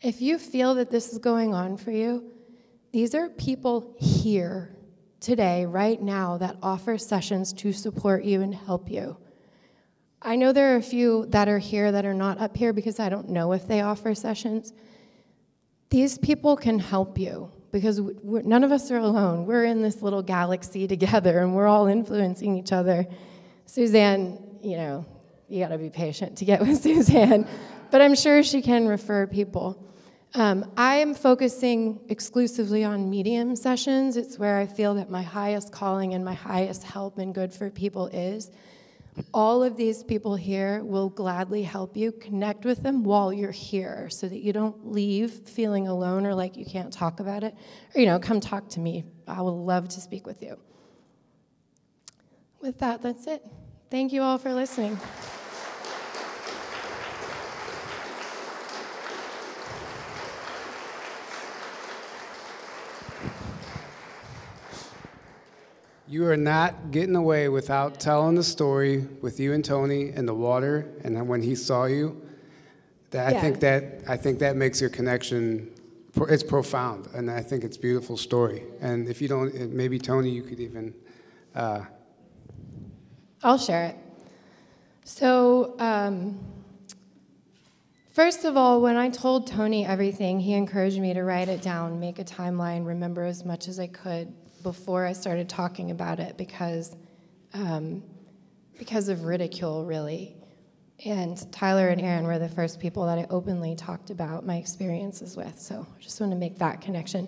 If you feel that this is going on for you, these are people here today, right now, that offer sessions to support you and help you. I know there are a few that are here that are not up here because I don't know if they offer sessions. These people can help you because none of us are alone. We're in this little galaxy together and we're all influencing each other. Suzanne, you know, you got to be patient to get with Suzanne, but I'm sure she can refer people. Um, I am focusing exclusively on medium sessions. It's where I feel that my highest calling and my highest help and good for people is. All of these people here will gladly help you connect with them while you're here so that you don't leave feeling alone or like you can't talk about it. Or, you know, come talk to me. I would love to speak with you. With that, that's it. Thank you all for listening. You are not getting away without telling the story with you and Tony in the water and when he saw you. That yeah. I think that I think that makes your connection it's profound and I think it's a beautiful story. And if you don't maybe Tony you could even uh, I'll share it. So um, First of all, when I told Tony everything, he encouraged me to write it down, make a timeline, remember as much as I could before I started talking about it because, um, because of ridicule, really. And Tyler and Aaron were the first people that I openly talked about my experiences with. So I just want to make that connection.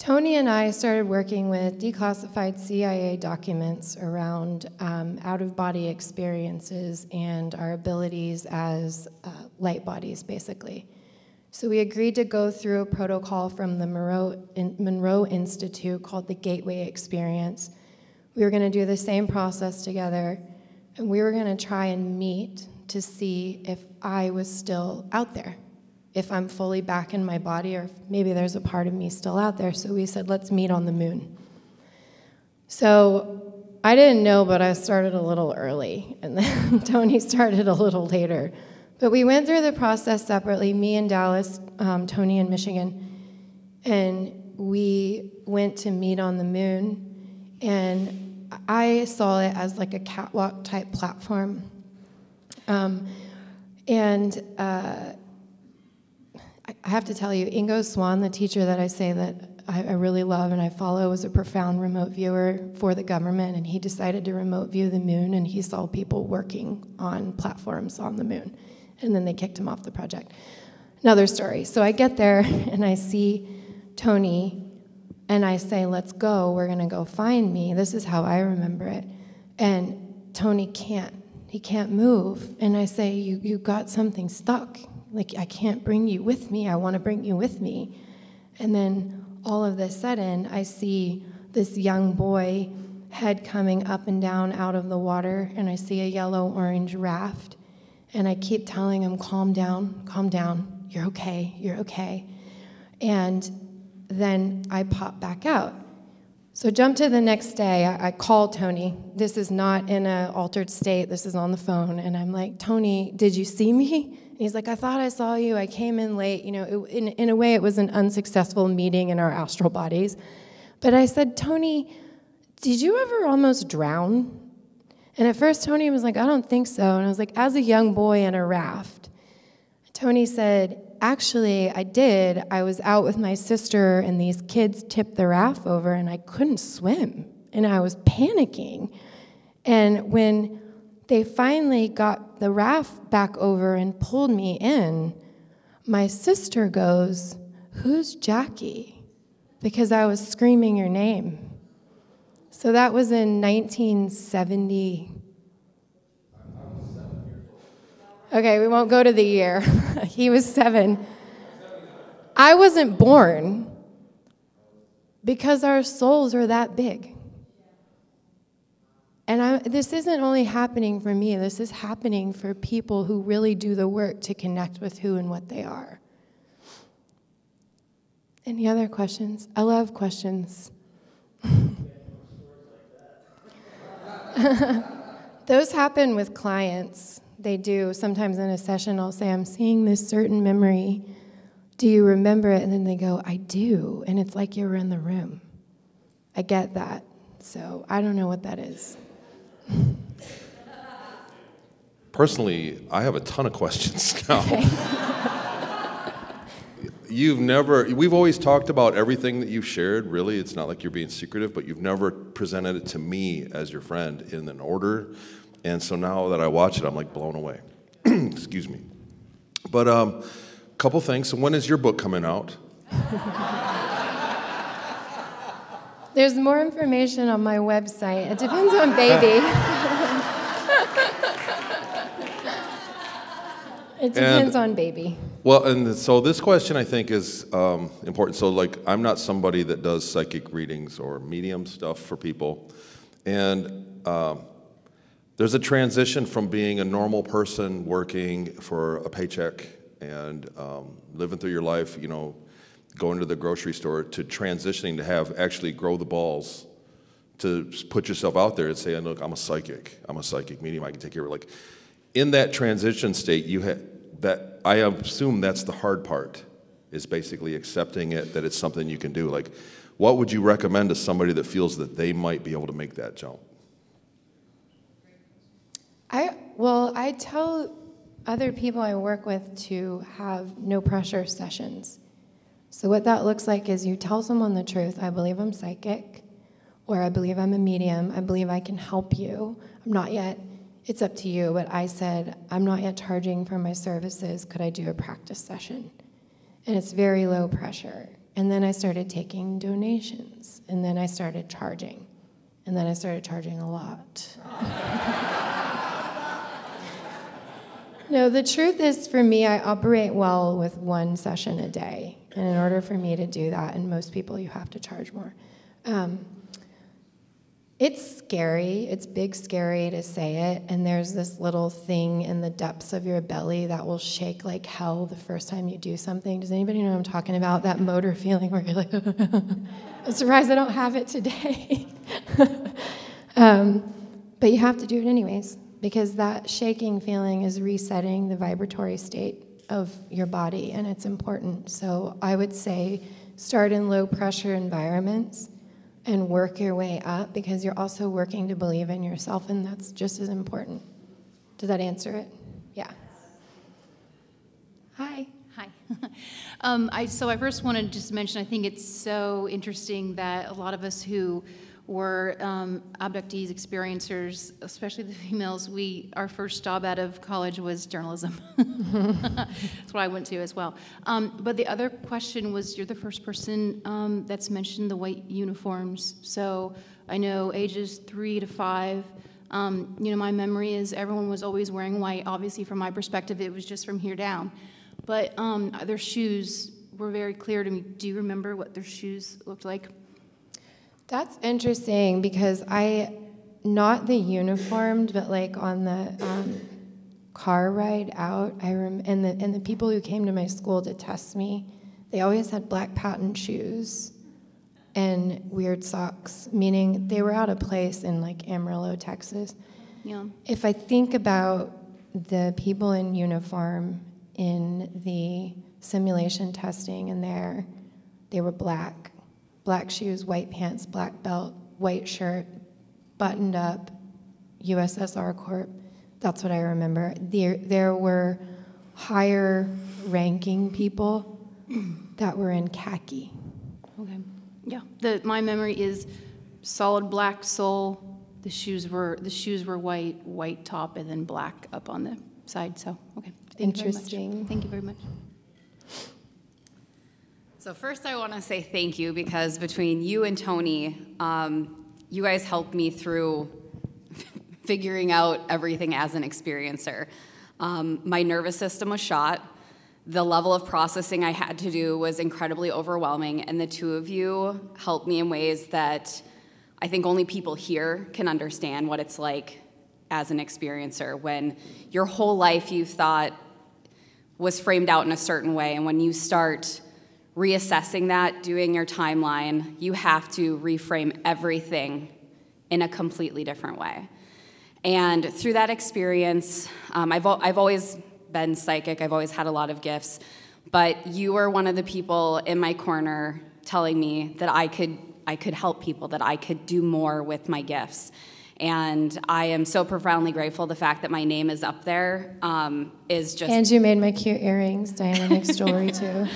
Tony and I started working with declassified CIA documents around um, out of body experiences and our abilities as uh, light bodies, basically. So we agreed to go through a protocol from the Monroe, Monroe Institute called the Gateway Experience. We were going to do the same process together, and we were going to try and meet to see if I was still out there, if I'm fully back in my body, or maybe there's a part of me still out there. So we said, let's meet on the moon. So I didn't know, but I started a little early, and then Tony started a little later. But we went through the process separately, me and Dallas, um, Tony in Michigan, and we went to meet on the moon. And I saw it as like a catwalk type platform. Um, and uh, I have to tell you, Ingo Swann, the teacher that I say that I, I, really love and I follow, was a profound remote viewer for the government, and he decided to remote view the moon, and he saw people working on platforms on the moon and then they kicked him off the project. Another story. So I get there and I see Tony and I say, Let's go, we're gonna go find me. This is how I remember it. And Tony can't. He can't move. And I say, You you got something stuck. Like I can't bring you with me. I want to bring you with me. And then all of a sudden I see this young boy head coming up and down out of the water, and I see a yellow orange raft and I keep telling him, calm down, calm down, you're okay, you're okay. And then I pop back out. So jump to the next day, I, I call Tony. This is not in an altered state, this is on the phone. And I'm like, Tony, did you see me? He's like, I thought I saw you. I came in late. You know, it, in, in a way, it was an unsuccessful meeting in our astral bodies. But I said, Tony, did you ever almost drown? And at first, Tony was like, I don't think so. And I was like, as a young boy in a raft. Tony said, Actually, I did. I was out with my sister, and these kids tipped the raft over, and I couldn't swim. And I was panicking. And when they finally got the raft back over and pulled me in, my sister goes, Who's Jackie? Because I was screaming your name. So that was in 1970. Okay, we won't go to the year. he was seven. I wasn't born because our souls are that big. And I, this isn't only happening for me, this is happening for people who really do the work to connect with who and what they are. Any other questions? I love questions. Those happen with clients. They do. Sometimes in a session, I'll say, I'm seeing this certain memory. Do you remember it? And then they go, I do. And it's like you were in the room. I get that. So I don't know what that is. Personally, I have a ton of questions now. Okay. you've never, we've always talked about everything that you've shared, really. It's not like you're being secretive, but you've never presented it to me as your friend in an order. And so now that I watch it, I'm like blown away. Excuse me. But a um, couple things. So, when is your book coming out? There's more information on my website. It depends on baby. it depends and, on baby. Well, and so this question I think is um, important. So, like, I'm not somebody that does psychic readings or medium stuff for people, and um, there's a transition from being a normal person working for a paycheck and um, living through your life, you know, going to the grocery store, to transitioning to have actually grow the balls to put yourself out there and say, look, I'm a psychic. I'm a psychic medium. I can take care of it. Like, in that transition state, you had that I assume that's the hard part is basically accepting it that it's something you can do. Like, what would you recommend to somebody that feels that they might be able to make that jump? I well, I tell other people I work with to have no pressure sessions. So what that looks like is you tell someone the truth. I believe I'm psychic, or I believe I'm a medium. I believe I can help you. I'm not yet it's up to you, but I said, I'm not yet charging for my services. Could I do a practice session? And it's very low pressure. And then I started taking donations, and then I started charging, and then I started charging a lot. no, the truth is for me, I operate well with one session a day. And in order for me to do that, and most people, you have to charge more. Um, it's scary. It's big, scary to say it. And there's this little thing in the depths of your belly that will shake like hell the first time you do something. Does anybody know what I'm talking about? That motor feeling where you're like, I'm surprised I don't have it today. um, but you have to do it anyways because that shaking feeling is resetting the vibratory state of your body and it's important. So I would say start in low pressure environments and work your way up because you're also working to believe in yourself, and that's just as important. Does that answer it? Yeah. Hi. Hi. um, I, so I first want to just mention I think it's so interesting that a lot of us who were um, abductees, experiencers, especially the females. We our first job out of college was journalism. that's what I went to as well. Um, but the other question was, you're the first person um, that's mentioned the white uniforms. So I know ages three to five. Um, you know, my memory is everyone was always wearing white. Obviously, from my perspective, it was just from here down. But um, their shoes were very clear to me. Do you remember what their shoes looked like? That's interesting because I, not the uniformed, but like on the um, car ride out, I rem- and the and the people who came to my school to test me, they always had black patent shoes and weird socks, meaning they were out of place in like Amarillo, Texas. Yeah. If I think about the people in uniform in the simulation testing and there, they were black black shoes, white pants, black belt, white shirt, buttoned up, USSR Corp. That's what I remember. There, there were higher ranking people that were in khaki. Okay. Yeah. The, my memory is solid black sole. The shoes were the shoes were white, white top, and then black up on the side. So okay. Thank Interesting. You Thank you very much. So, first, I want to say thank you because between you and Tony, um, you guys helped me through figuring out everything as an experiencer. Um, my nervous system was shot. The level of processing I had to do was incredibly overwhelming, and the two of you helped me in ways that I think only people here can understand what it's like as an experiencer when your whole life you thought was framed out in a certain way, and when you start reassessing that, doing your timeline, you have to reframe everything in a completely different way. And through that experience, um, I've, I've always been psychic, I've always had a lot of gifts, but you were one of the people in my corner telling me that I could, I could help people, that I could do more with my gifts. And I am so profoundly grateful. The fact that my name is up there um, is just. And you made my cute earrings. Diana makes jewelry too.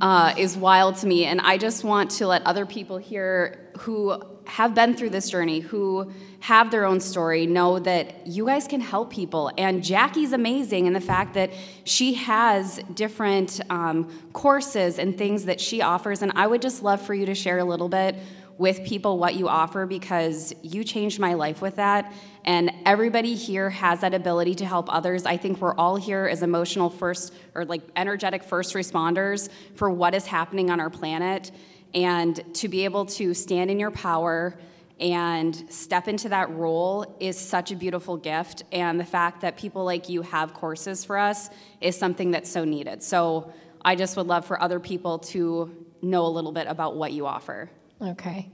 uh, is wild to me. And I just want to let other people here who have been through this journey, who have their own story, know that you guys can help people. And Jackie's amazing in the fact that she has different um, courses and things that she offers. And I would just love for you to share a little bit with people what you offer because you changed my life with that. And everybody here has that ability to help others. I think we're all here as emotional first or like energetic first responders for what is happening on our planet. And to be able to stand in your power and step into that role is such a beautiful gift. And the fact that people like you have courses for us is something that's so needed. So I just would love for other people to know a little bit about what you offer. Okay.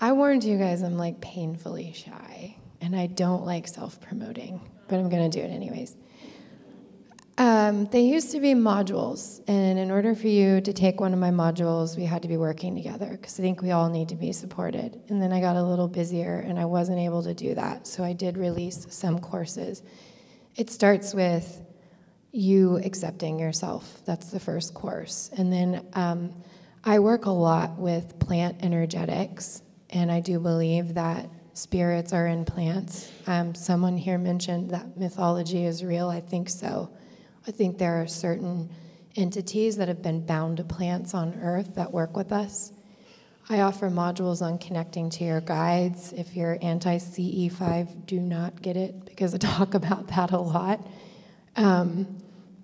I warned you guys I'm like painfully shy and I don't like self promoting, but I'm going to do it anyways. Um, they used to be modules, and in order for you to take one of my modules, we had to be working together because I think we all need to be supported. And then I got a little busier and I wasn't able to do that, so I did release some courses. It starts with you accepting yourself, that's the first course. And then um, I work a lot with plant energetics, and I do believe that spirits are in plants. Um, someone here mentioned that mythology is real. I think so. I think there are certain entities that have been bound to plants on Earth that work with us. I offer modules on connecting to your guides. If you're anti CE5, do not get it because I talk about that a lot. Um,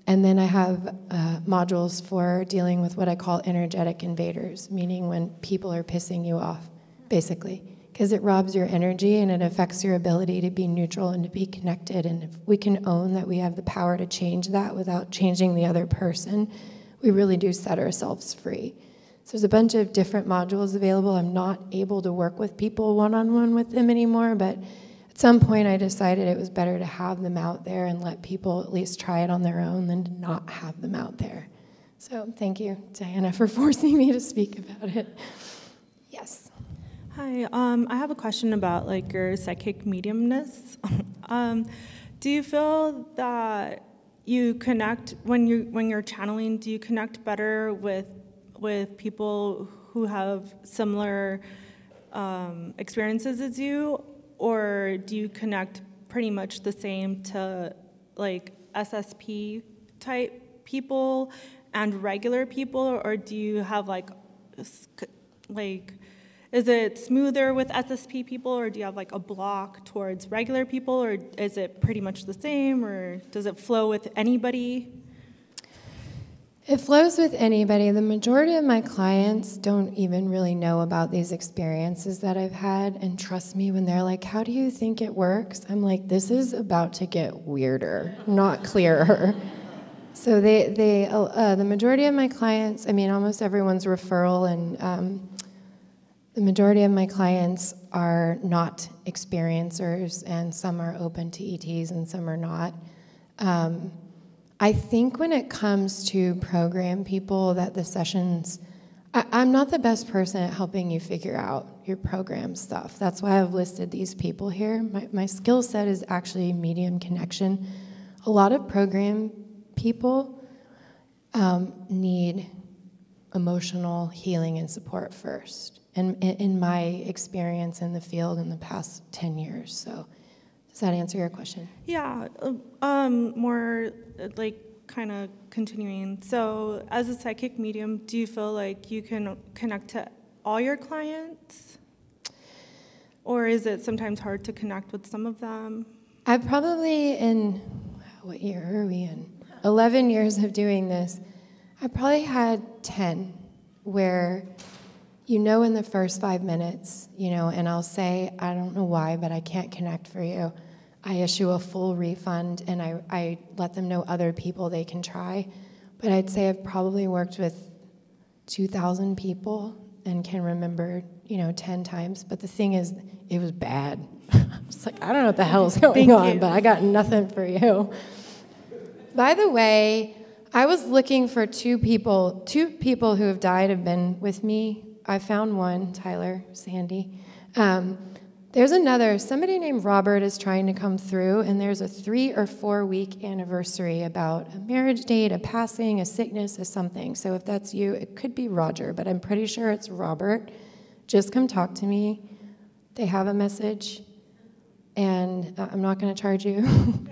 and then I have uh, modules for dealing with what I call energetic invaders, meaning when people are pissing you off, basically, because it robs your energy and it affects your ability to be neutral and to be connected. And if we can own that we have the power to change that without changing the other person, we really do set ourselves free. So there's a bunch of different modules available. I'm not able to work with people one on one with them anymore, but at some point I decided it was better to have them out there and let people at least try it on their own than to not have them out there. So thank you, Diana, for forcing me to speak about it. Yes. Hi, um, I have a question about like your psychic mediumness. um, do you feel that you connect when you when you're channeling? Do you connect better with with people who have similar um, experiences as you, or do you connect pretty much the same to like SSP type people and regular people, or do you have like like is it smoother with SSP people, or do you have like a block towards regular people, or is it pretty much the same, or does it flow with anybody? It flows with anybody. The majority of my clients don't even really know about these experiences that I've had. And trust me, when they're like, How do you think it works? I'm like, This is about to get weirder, not clearer. So they, they, uh, the majority of my clients, I mean, almost everyone's referral, and um, the majority of my clients are not experiencers, and some are open to ETs, and some are not. Um, I think when it comes to program people, that the sessions, I, am not the best person at helping you figure out your program stuff. That's why I've listed these people here. My, my skill set is actually medium connection. A lot of program people um, need emotional healing and support first, and in my experience in the field in the past 10 years. So does that answer your question? Yeah, um, more like kind of continuing. So, as a psychic medium, do you feel like you can connect to all your clients? Or is it sometimes hard to connect with some of them? I've probably, in what year are we in? 11 years of doing this. I probably had 10 where you know in the first five minutes, you know, and I'll say, I don't know why, but I can't connect for you. I issue a full refund and I, I let them know other people they can try. But I'd say I've probably worked with 2,000 people and can remember, you know, 10 times. But the thing is, it was bad. It's like, I don't know what the hell's going Thank on, you. but I got nothing for you. By the way, I was looking for two people. Two people who have died have been with me. I found one, Tyler, Sandy. Um, there's another. Somebody named Robert is trying to come through, and there's a three or four week anniversary about a marriage date, a passing, a sickness, a something. So if that's you, it could be Roger, but I'm pretty sure it's Robert. Just come talk to me. They have a message, and uh, I'm not going to charge you.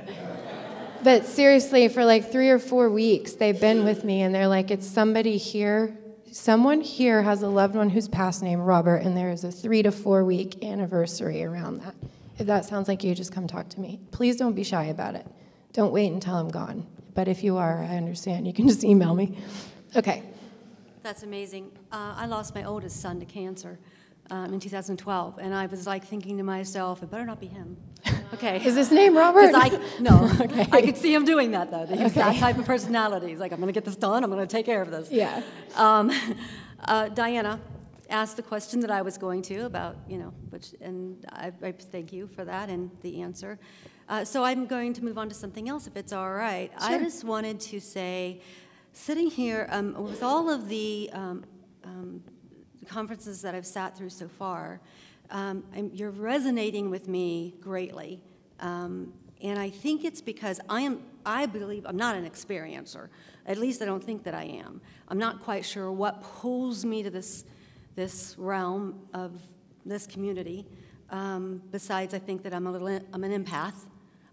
But seriously, for like three or four weeks, they've been with me, and they're like, it's somebody here. Someone here has a loved one who's passed named Robert, and there is a three to four week anniversary around that. If that sounds like you, just come talk to me. Please don't be shy about it. Don't wait until I'm gone. But if you are, I understand. You can just email me. Okay. That's amazing. Uh, I lost my oldest son to cancer um, in 2012, and I was like thinking to myself, it better not be him. Okay. Is his name Robert? I, no, Okay. I could see him doing that though. He's that type of personality. He's like, I'm going to get this done. I'm going to take care of this. Yeah. Um, uh, Diana asked the question that I was going to about, you know, which, and I, I thank you for that and the answer. Uh, so I'm going to move on to something else if it's all right. Sure. I just wanted to say, sitting here um, with all of the um, conferences that I've sat through so far, um, you're resonating with me greatly. Um, and I think it's because I am, I believe, I'm not an experiencer. At least I don't think that I am. I'm not quite sure what pulls me to this, this realm of this community. Um, besides, I think that I'm, a little, I'm an empath.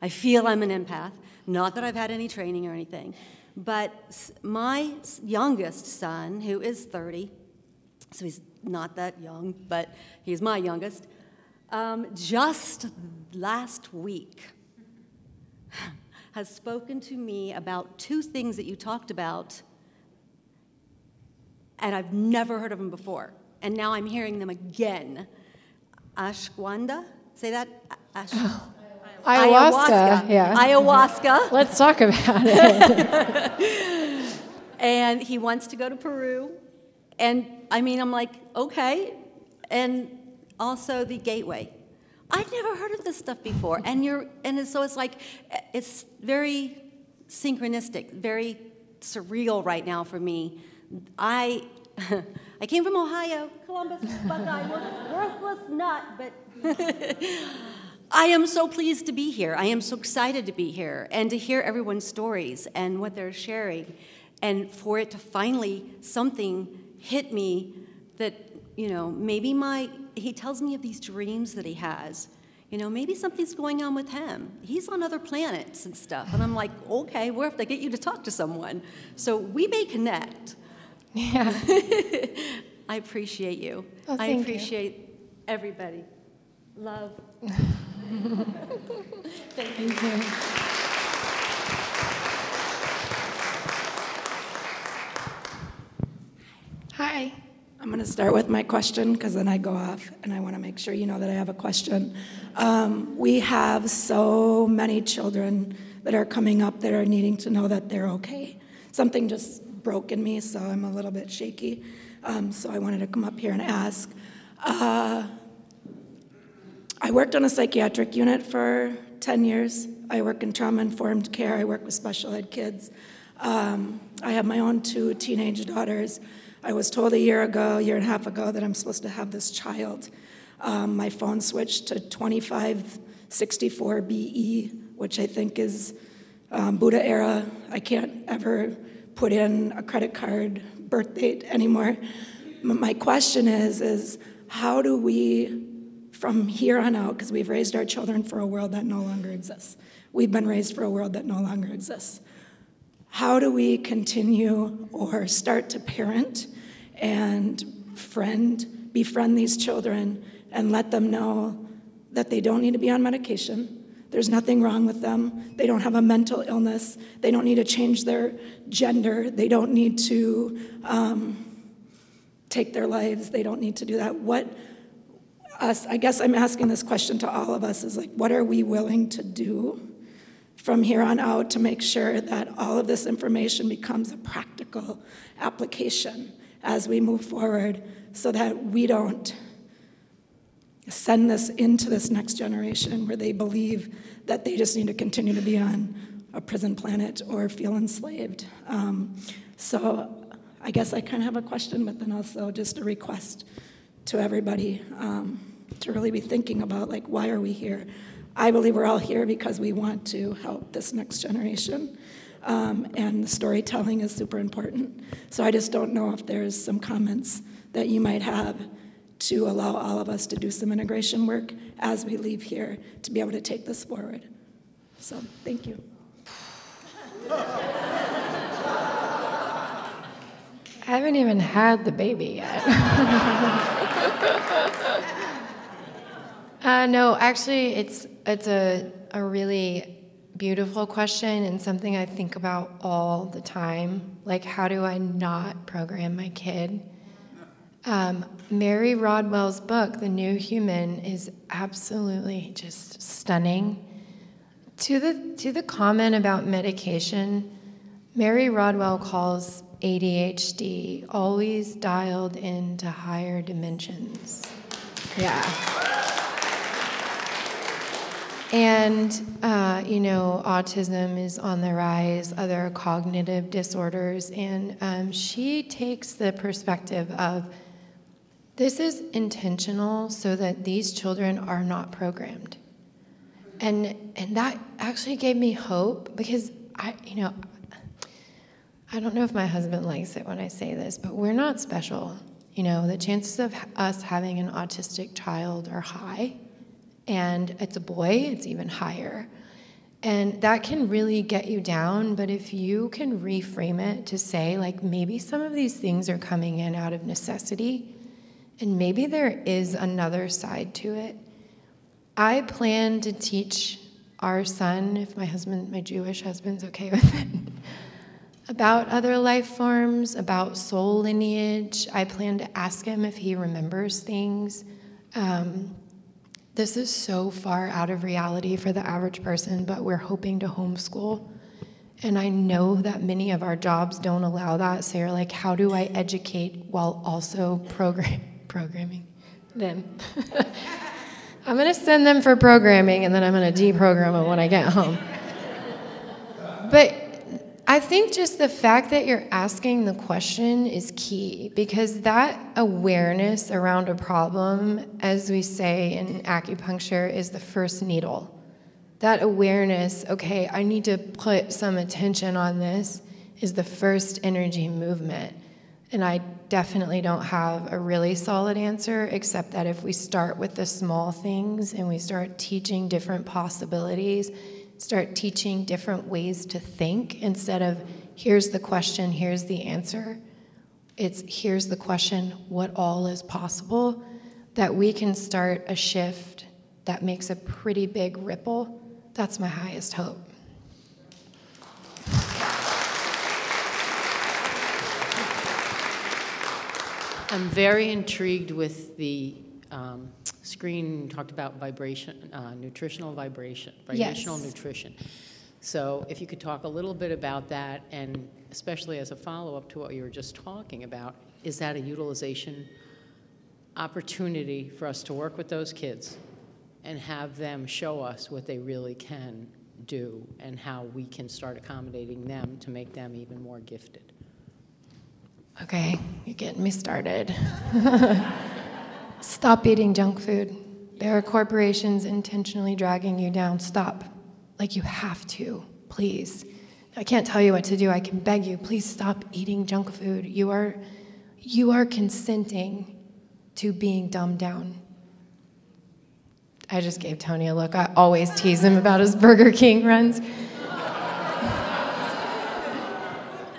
I feel I'm an empath. Not that I've had any training or anything. But my youngest son, who is 30, so he's not that young, but he's my youngest, um, just last week has spoken to me about two things that you talked about, and I've never heard of them before. And now I'm hearing them again. Ashwanda? Say that? Ash- Ayahuasca. Yeah. Ayahuasca. Let's talk about it. and he wants to go to Peru. And I mean, I'm like, okay. And also the gateway. I'd never heard of this stuff before. And you're, and so it's like, it's very synchronistic, very surreal right now for me. I, I came from Ohio, Columbus, Buckeye, wor- worthless nut, but I am so pleased to be here. I am so excited to be here and to hear everyone's stories and what they're sharing, and for it to finally something hit me that you know maybe my he tells me of these dreams that he has. You know, maybe something's going on with him. He's on other planets and stuff. And I'm like, okay, where if they get you to talk to someone? So we may connect. Yeah. I appreciate you. Oh, I thank you. appreciate everybody. Love. Thank you. Hi. I'm going to start with my question because then I go off and I want to make sure you know that I have a question. Um, we have so many children that are coming up that are needing to know that they're okay. Something just broke in me, so I'm a little bit shaky. Um, so I wanted to come up here and ask. Uh, I worked on a psychiatric unit for 10 years. I work in trauma informed care. I work with special ed kids. Um, I have my own two teenage daughters. I was told a year ago, a year and a half ago, that I'm supposed to have this child. Um, my phone switched to 2564 BE, which I think is um, Buddha era. I can't ever put in a credit card birth date anymore. My question is, is how do we from here on out, because we've raised our children for a world that no longer exists. We've been raised for a world that no longer exists. How do we continue or start to parent and friend, befriend these children and let them know that they don't need to be on medication, There's nothing wrong with them. They don't have a mental illness. They don't need to change their gender. They don't need to um, take their lives. They don't need to do that. What us, I guess I'm asking this question to all of us is like, what are we willing to do from here on out to make sure that all of this information becomes a practical application as we move forward so that we don't send this into this next generation where they believe that they just need to continue to be on a prison planet or feel enslaved. Um, so I guess I kind of have a question, but then also just a request to everybody um, to really be thinking about like why are we here? I believe we're all here because we want to help this next generation. Um, and the storytelling is super important. So I just don't know if there's some comments that you might have to allow all of us to do some integration work as we leave here to be able to take this forward. So, thank you. I haven't even had the baby yet. uh, no, actually, it's it's a a really beautiful question and something I think about all the time. Like, how do I not program my kid? Um, Mary Rodwell's book, The New Human, is absolutely just stunning. To the, to the comment about medication, Mary Rodwell calls ADHD always dialed into higher dimensions. Yeah. And, uh, you know, autism is on the rise, other cognitive disorders, and um, she takes the perspective of this is intentional so that these children are not programmed. And, and that actually gave me hope because I, you know, I don't know if my husband likes it when I say this, but we're not special. You know, the chances of us having an autistic child are high, and it's a boy, it's even higher. And that can really get you down, but if you can reframe it to say, like, maybe some of these things are coming in out of necessity, and maybe there is another side to it. I plan to teach our son, if my husband, my Jewish husband's okay with it, about other life forms, about soul lineage. I plan to ask him if he remembers things. Um, this is so far out of reality for the average person, but we're hoping to homeschool. And I know that many of our jobs don't allow that. So you're like, how do I educate while also program? programming them. I'm going to send them for programming and then I'm going to deprogram them when I get home. But I think just the fact that you're asking the question is key because that awareness around a problem, as we say in acupuncture, is the first needle. That awareness, okay, I need to put some attention on this, is the first energy movement. And I definitely don't have a really solid answer, except that if we start with the small things and we start teaching different possibilities, start teaching different ways to think instead of here's the question, here's the answer. It's here's the question, what all is possible, that we can start a shift that makes a pretty big ripple. That's my highest hope. I'm very intrigued with the um, screen talked about vibration, uh, nutritional vibration, vibrational yes. nutrition. So if you could talk a little bit about that, and especially as a follow-up to what you were just talking about, is that a utilization opportunity for us to work with those kids and have them show us what they really can do and how we can start accommodating them to make them even more gifted? Okay, you're getting me started. Stop eating junk food. There are corporations intentionally dragging you down. Stop. Like you have to, please. I can't tell you what to do. I can beg you, please stop eating junk food. You are you are consenting to being dumbed down. I just gave Tony a look. I always tease him about his Burger King runs.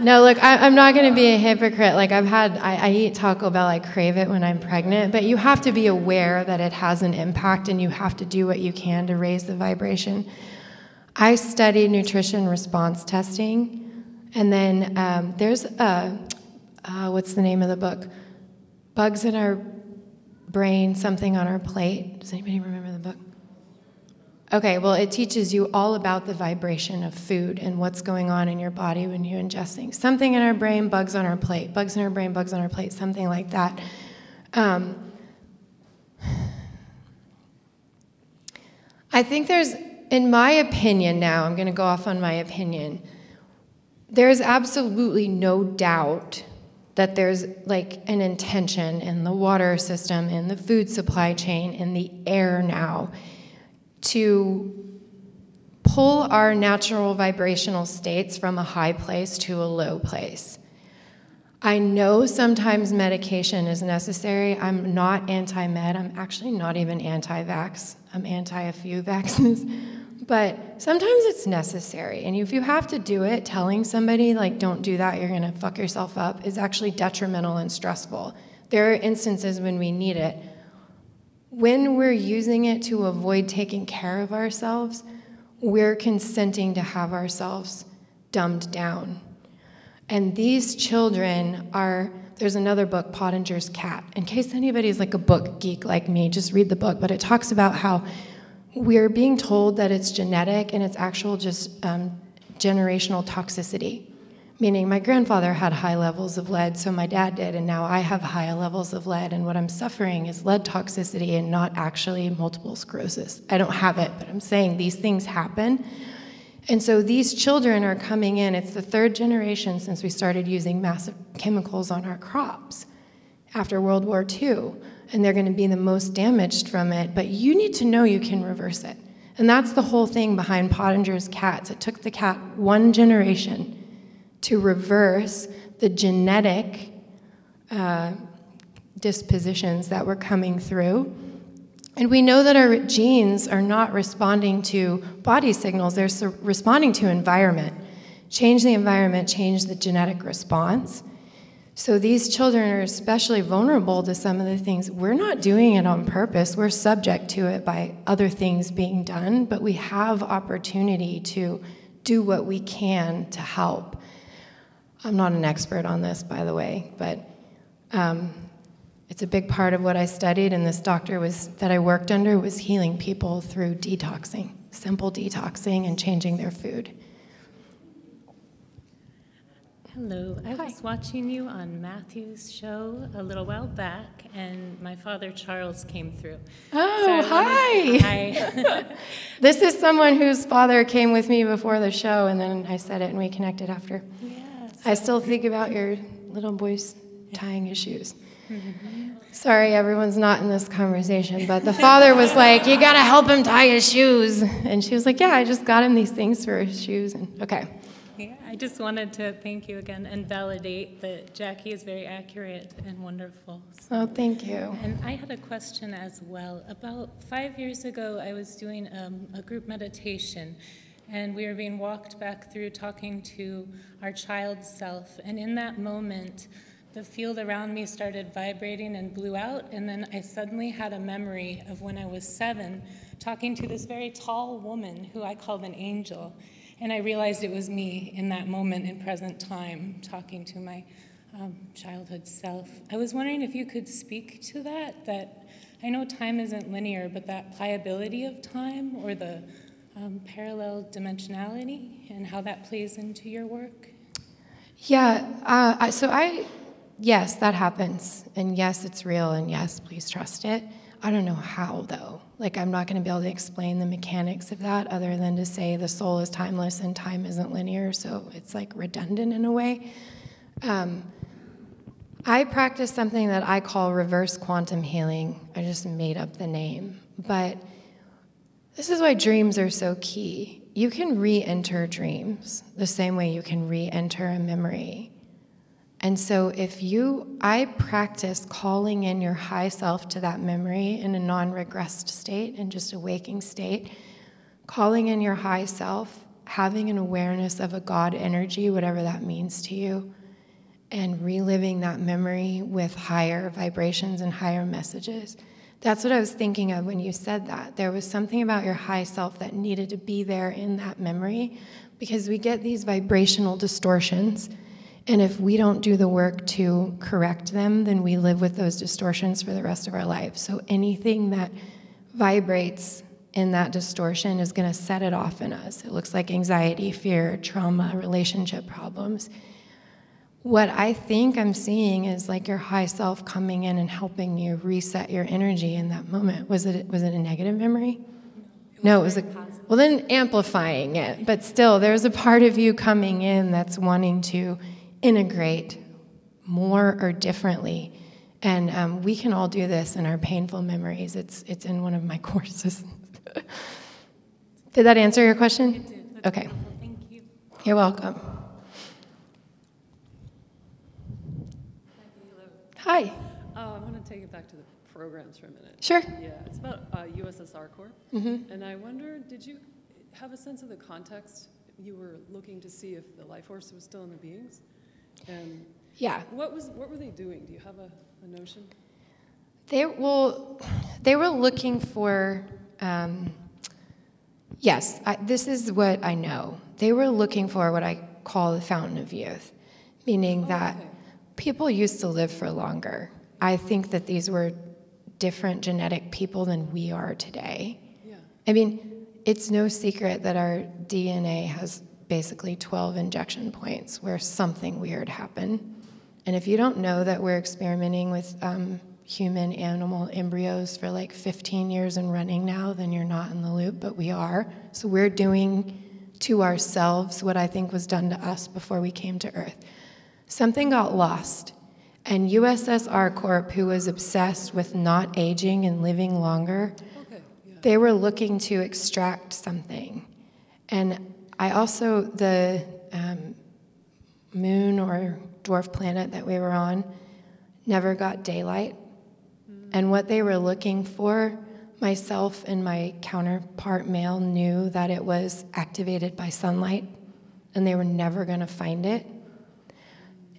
No, look, I, am not going to be a hypocrite. Like, I've had, I, I, eat Taco Bell, I crave it when I'm pregnant, but you have to be aware that it has an impact and you have to do what you can to raise the vibration. I studied nutrition response testing, and then um, there's a, uh, what's the name of the book? Bugs in Our Brain, Something on Our Plate. Does anybody remember the book? Okay, well, it teaches you all about the vibration of food and what's going on in your body when you're ingesting. Something in our brain, bugs on our plate. Bugs in our brain, bugs on our plate, something like that. Um, I think there's, in my opinion now, I'm going to go off on my opinion, there's absolutely no doubt that there's like an intention in the water system, in the food supply chain, in the air now to pull our natural vibrational states from a high place to a low place. I know sometimes medication is necessary. I'm not anti med. I'm actually not even anti vax. I'm anti a few vaccines. But sometimes it's necessary. And if you have to do it, telling somebody, like, don't do that, you're going to fuck yourself up, is actually detrimental and stressful. There are instances when we need it when we're using it to avoid taking care of ourselves, we're consenting to have ourselves dumbed down. And these children are, there's another book, Pottenger's Cat. In case anybody's like a book geek like me, just read the book. But it talks about how we're being told that it's genetic and it's actual just um, generational toxicity meaning my grandfather had high levels of lead, so my dad did, and now I have high levels of lead, and what I'm suffering is lead toxicity and not actually multiple sclerosis. I don't have it, but I'm saying these things happen. And so these children are coming in, it's the third generation since we started using massive chemicals on our crops after World War II, and they're going to be the most damaged from it, but you need to know you can reverse it. And that's the whole thing behind Pottenger's cats. It took the cat one generation to reverse the genetic uh, dispositions that were coming through. And we know that our genes are not responding to body signals, they're responding to environment. Change the environment, change the genetic response. So these children are especially vulnerable to some of the things. We're not doing it on purpose. We're subject to it by other things being done, but we have opportunity to do what we can to help. I'm not an expert on this, by the way, but um, it's a big part of what I studied, and this doctor was that I worked under was healing people through detoxing, simple detoxing, and changing their food. Hello. I Hi. was watching you on Matthew's show a little while back, and my father Charles came through. Oh, so hi. hi. this is someone whose father came with me before the show, and then I said it, and we connected after. Yeah. I still think about your little boy's tying his shoes. Sorry, everyone's not in this conversation, but the father was like, You gotta help him tie his shoes. And she was like, Yeah, I just got him these things for his shoes. And okay. Yeah, I just wanted to thank you again and validate that Jackie is very accurate and wonderful. So. Oh, thank you. And I had a question as well. About five years ago, I was doing um, a group meditation and we were being walked back through talking to our child self. And in that moment, the field around me started vibrating and blew out, and then I suddenly had a memory of when I was seven, talking to this very tall woman who I called an angel. And I realized it was me in that moment in present time, talking to my um, childhood self. I was wondering if you could speak to that, that I know time isn't linear, but that pliability of time or the um, parallel dimensionality and how that plays into your work? Yeah, uh, so I, yes, that happens. And yes, it's real. And yes, please trust it. I don't know how, though. Like, I'm not going to be able to explain the mechanics of that other than to say the soul is timeless and time isn't linear, so it's like redundant in a way. Um, I practice something that I call reverse quantum healing. I just made up the name. But this is why dreams are so key. You can re enter dreams the same way you can re enter a memory. And so, if you, I practice calling in your high self to that memory in a non regressed state, in just a waking state, calling in your high self having an awareness of a God energy, whatever that means to you, and reliving that memory with higher vibrations and higher messages. That's what I was thinking of when you said that. There was something about your high self that needed to be there in that memory because we get these vibrational distortions. And if we don't do the work to correct them, then we live with those distortions for the rest of our life. So anything that vibrates in that distortion is going to set it off in us. It looks like anxiety, fear, trauma, relationship problems. What I think I'm seeing is like your high self coming in and helping you reset your energy in that moment. Was it was it a negative memory? no, it was a positive. well then amplifying it, but still there's a part of you coming in that's wanting to integrate more or differently. And um, we can all do this in our painful memories. It's it's in one of my courses. did that answer your question? It did. okay. Thank you. You're welcome. Hi. Uh, I want to take it back to the programs for a minute. Sure. Yeah, it's about uh, USSR Corps. Mm-hmm. And I wonder, did you have a sense of the context? You were looking to see if the life force was still in the beings? And yeah. What was what were they doing? Do you have a, a notion? They well, they were looking for. Um, yes, I, this is what I know. They were looking for what I call the fountain of youth, meaning oh, that okay. People used to live for longer. I think that these were different genetic people than we are today. Yeah. I mean, it's no secret that our DNA has basically 12 injection points where something weird happened. And if you don't know that we're experimenting with um, human animal embryos for like 15 years and running now, then you're not in the loop, but we are. So we're doing to ourselves what I think was done to us before we came to Earth. Something got lost. And USSR Corp, who was obsessed with not aging and living longer, okay, yeah. they were looking to extract something. And I also, the um, moon or dwarf planet that we were on never got daylight. Mm. And what they were looking for, myself and my counterpart male knew that it was activated by sunlight, and they were never going to find it.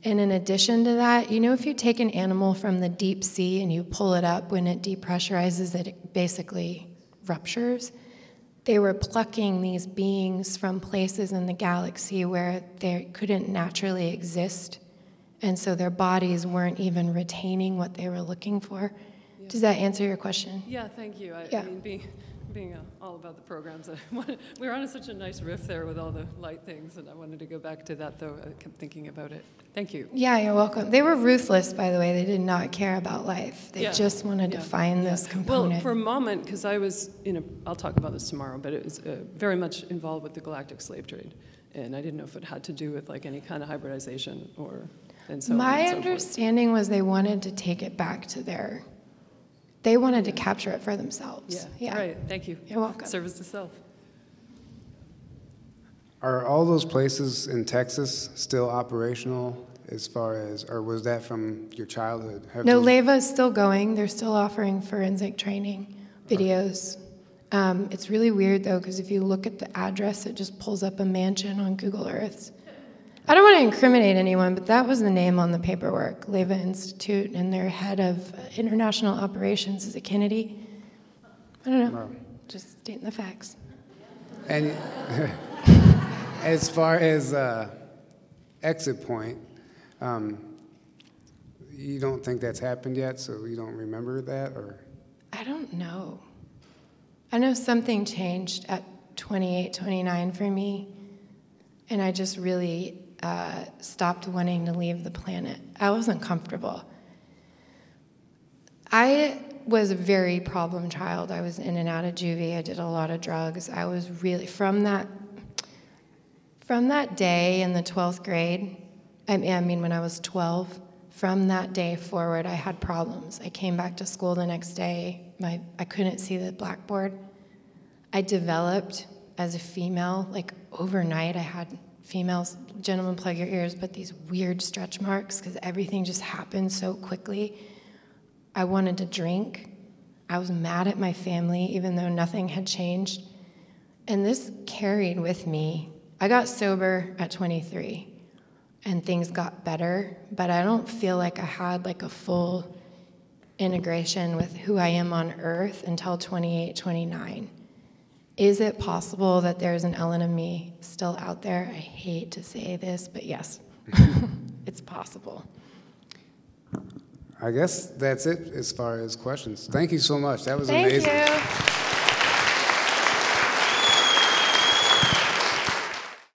And in addition to that, you know, if you take an animal from the deep sea and you pull it up, when it depressurizes, it basically ruptures. They were plucking these beings from places in the galaxy where they couldn't naturally exist. And so their bodies weren't even retaining what they were looking for. Yeah. Does that answer your question? Yeah, thank you. I, yeah. I mean, being, being uh, all about the programs, we were on a, such a nice riff there with all the light things, and I wanted to go back to that, though. I kept thinking about it. Thank you. Yeah, you're welcome. They were ruthless, by the way. They did not care about life. They yeah. just wanted yeah. to find yeah. this component. Well, for a moment, because I was in a, I'll talk about this tomorrow, but it was uh, very much involved with the galactic slave trade. And I didn't know if it had to do with like any kind of hybridization or, and so My and so understanding forth. was they wanted to take it back to their, they wanted to capture it for themselves. Yeah, yeah. right, thank you. You're welcome. Service to self. Are all those places in Texas still operational as far as, or was that from your childhood? Have No, those- Leva is still going. They're still offering forensic training videos. Um, it's really weird though, because if you look at the address, it just pulls up a mansion on Google Earth. I don't want to incriminate anyone, but that was the name on the paperwork, Leva Institute, and their head of international operations is a Kennedy. I don't know, Wow. just stating the facts. And as far as uh, exit point, um, you don't think that's happened yet, so you don't remember that, or? I don't know. I know something changed at 28, 29 for me, and I just really uh, stopped wanting to leave the planet. I wasn't comfortable. I was a very problem child. I was in and out of juvie. I did a lot of drugs. I was really from that from that day in the 12th grade. I mean, when I was 12. From that day forward, I had problems. I came back to school the next day. My I couldn't see the blackboard. I developed as a female, like overnight. I had females, gentlemen, plug your ears, but these weird stretch marks because everything just happened so quickly. I wanted to drink. I was mad at my family, even though nothing had changed. And this carried with me I got sober at 23 and things got better, but I don't feel like I had like a full integration with who I am on earth until 28, 29. Is it possible that there's an Ellen of me still out there? I hate to say this, but yes, it's possible. I guess that's it as far as questions. Thank you so much. That was Thank amazing. you.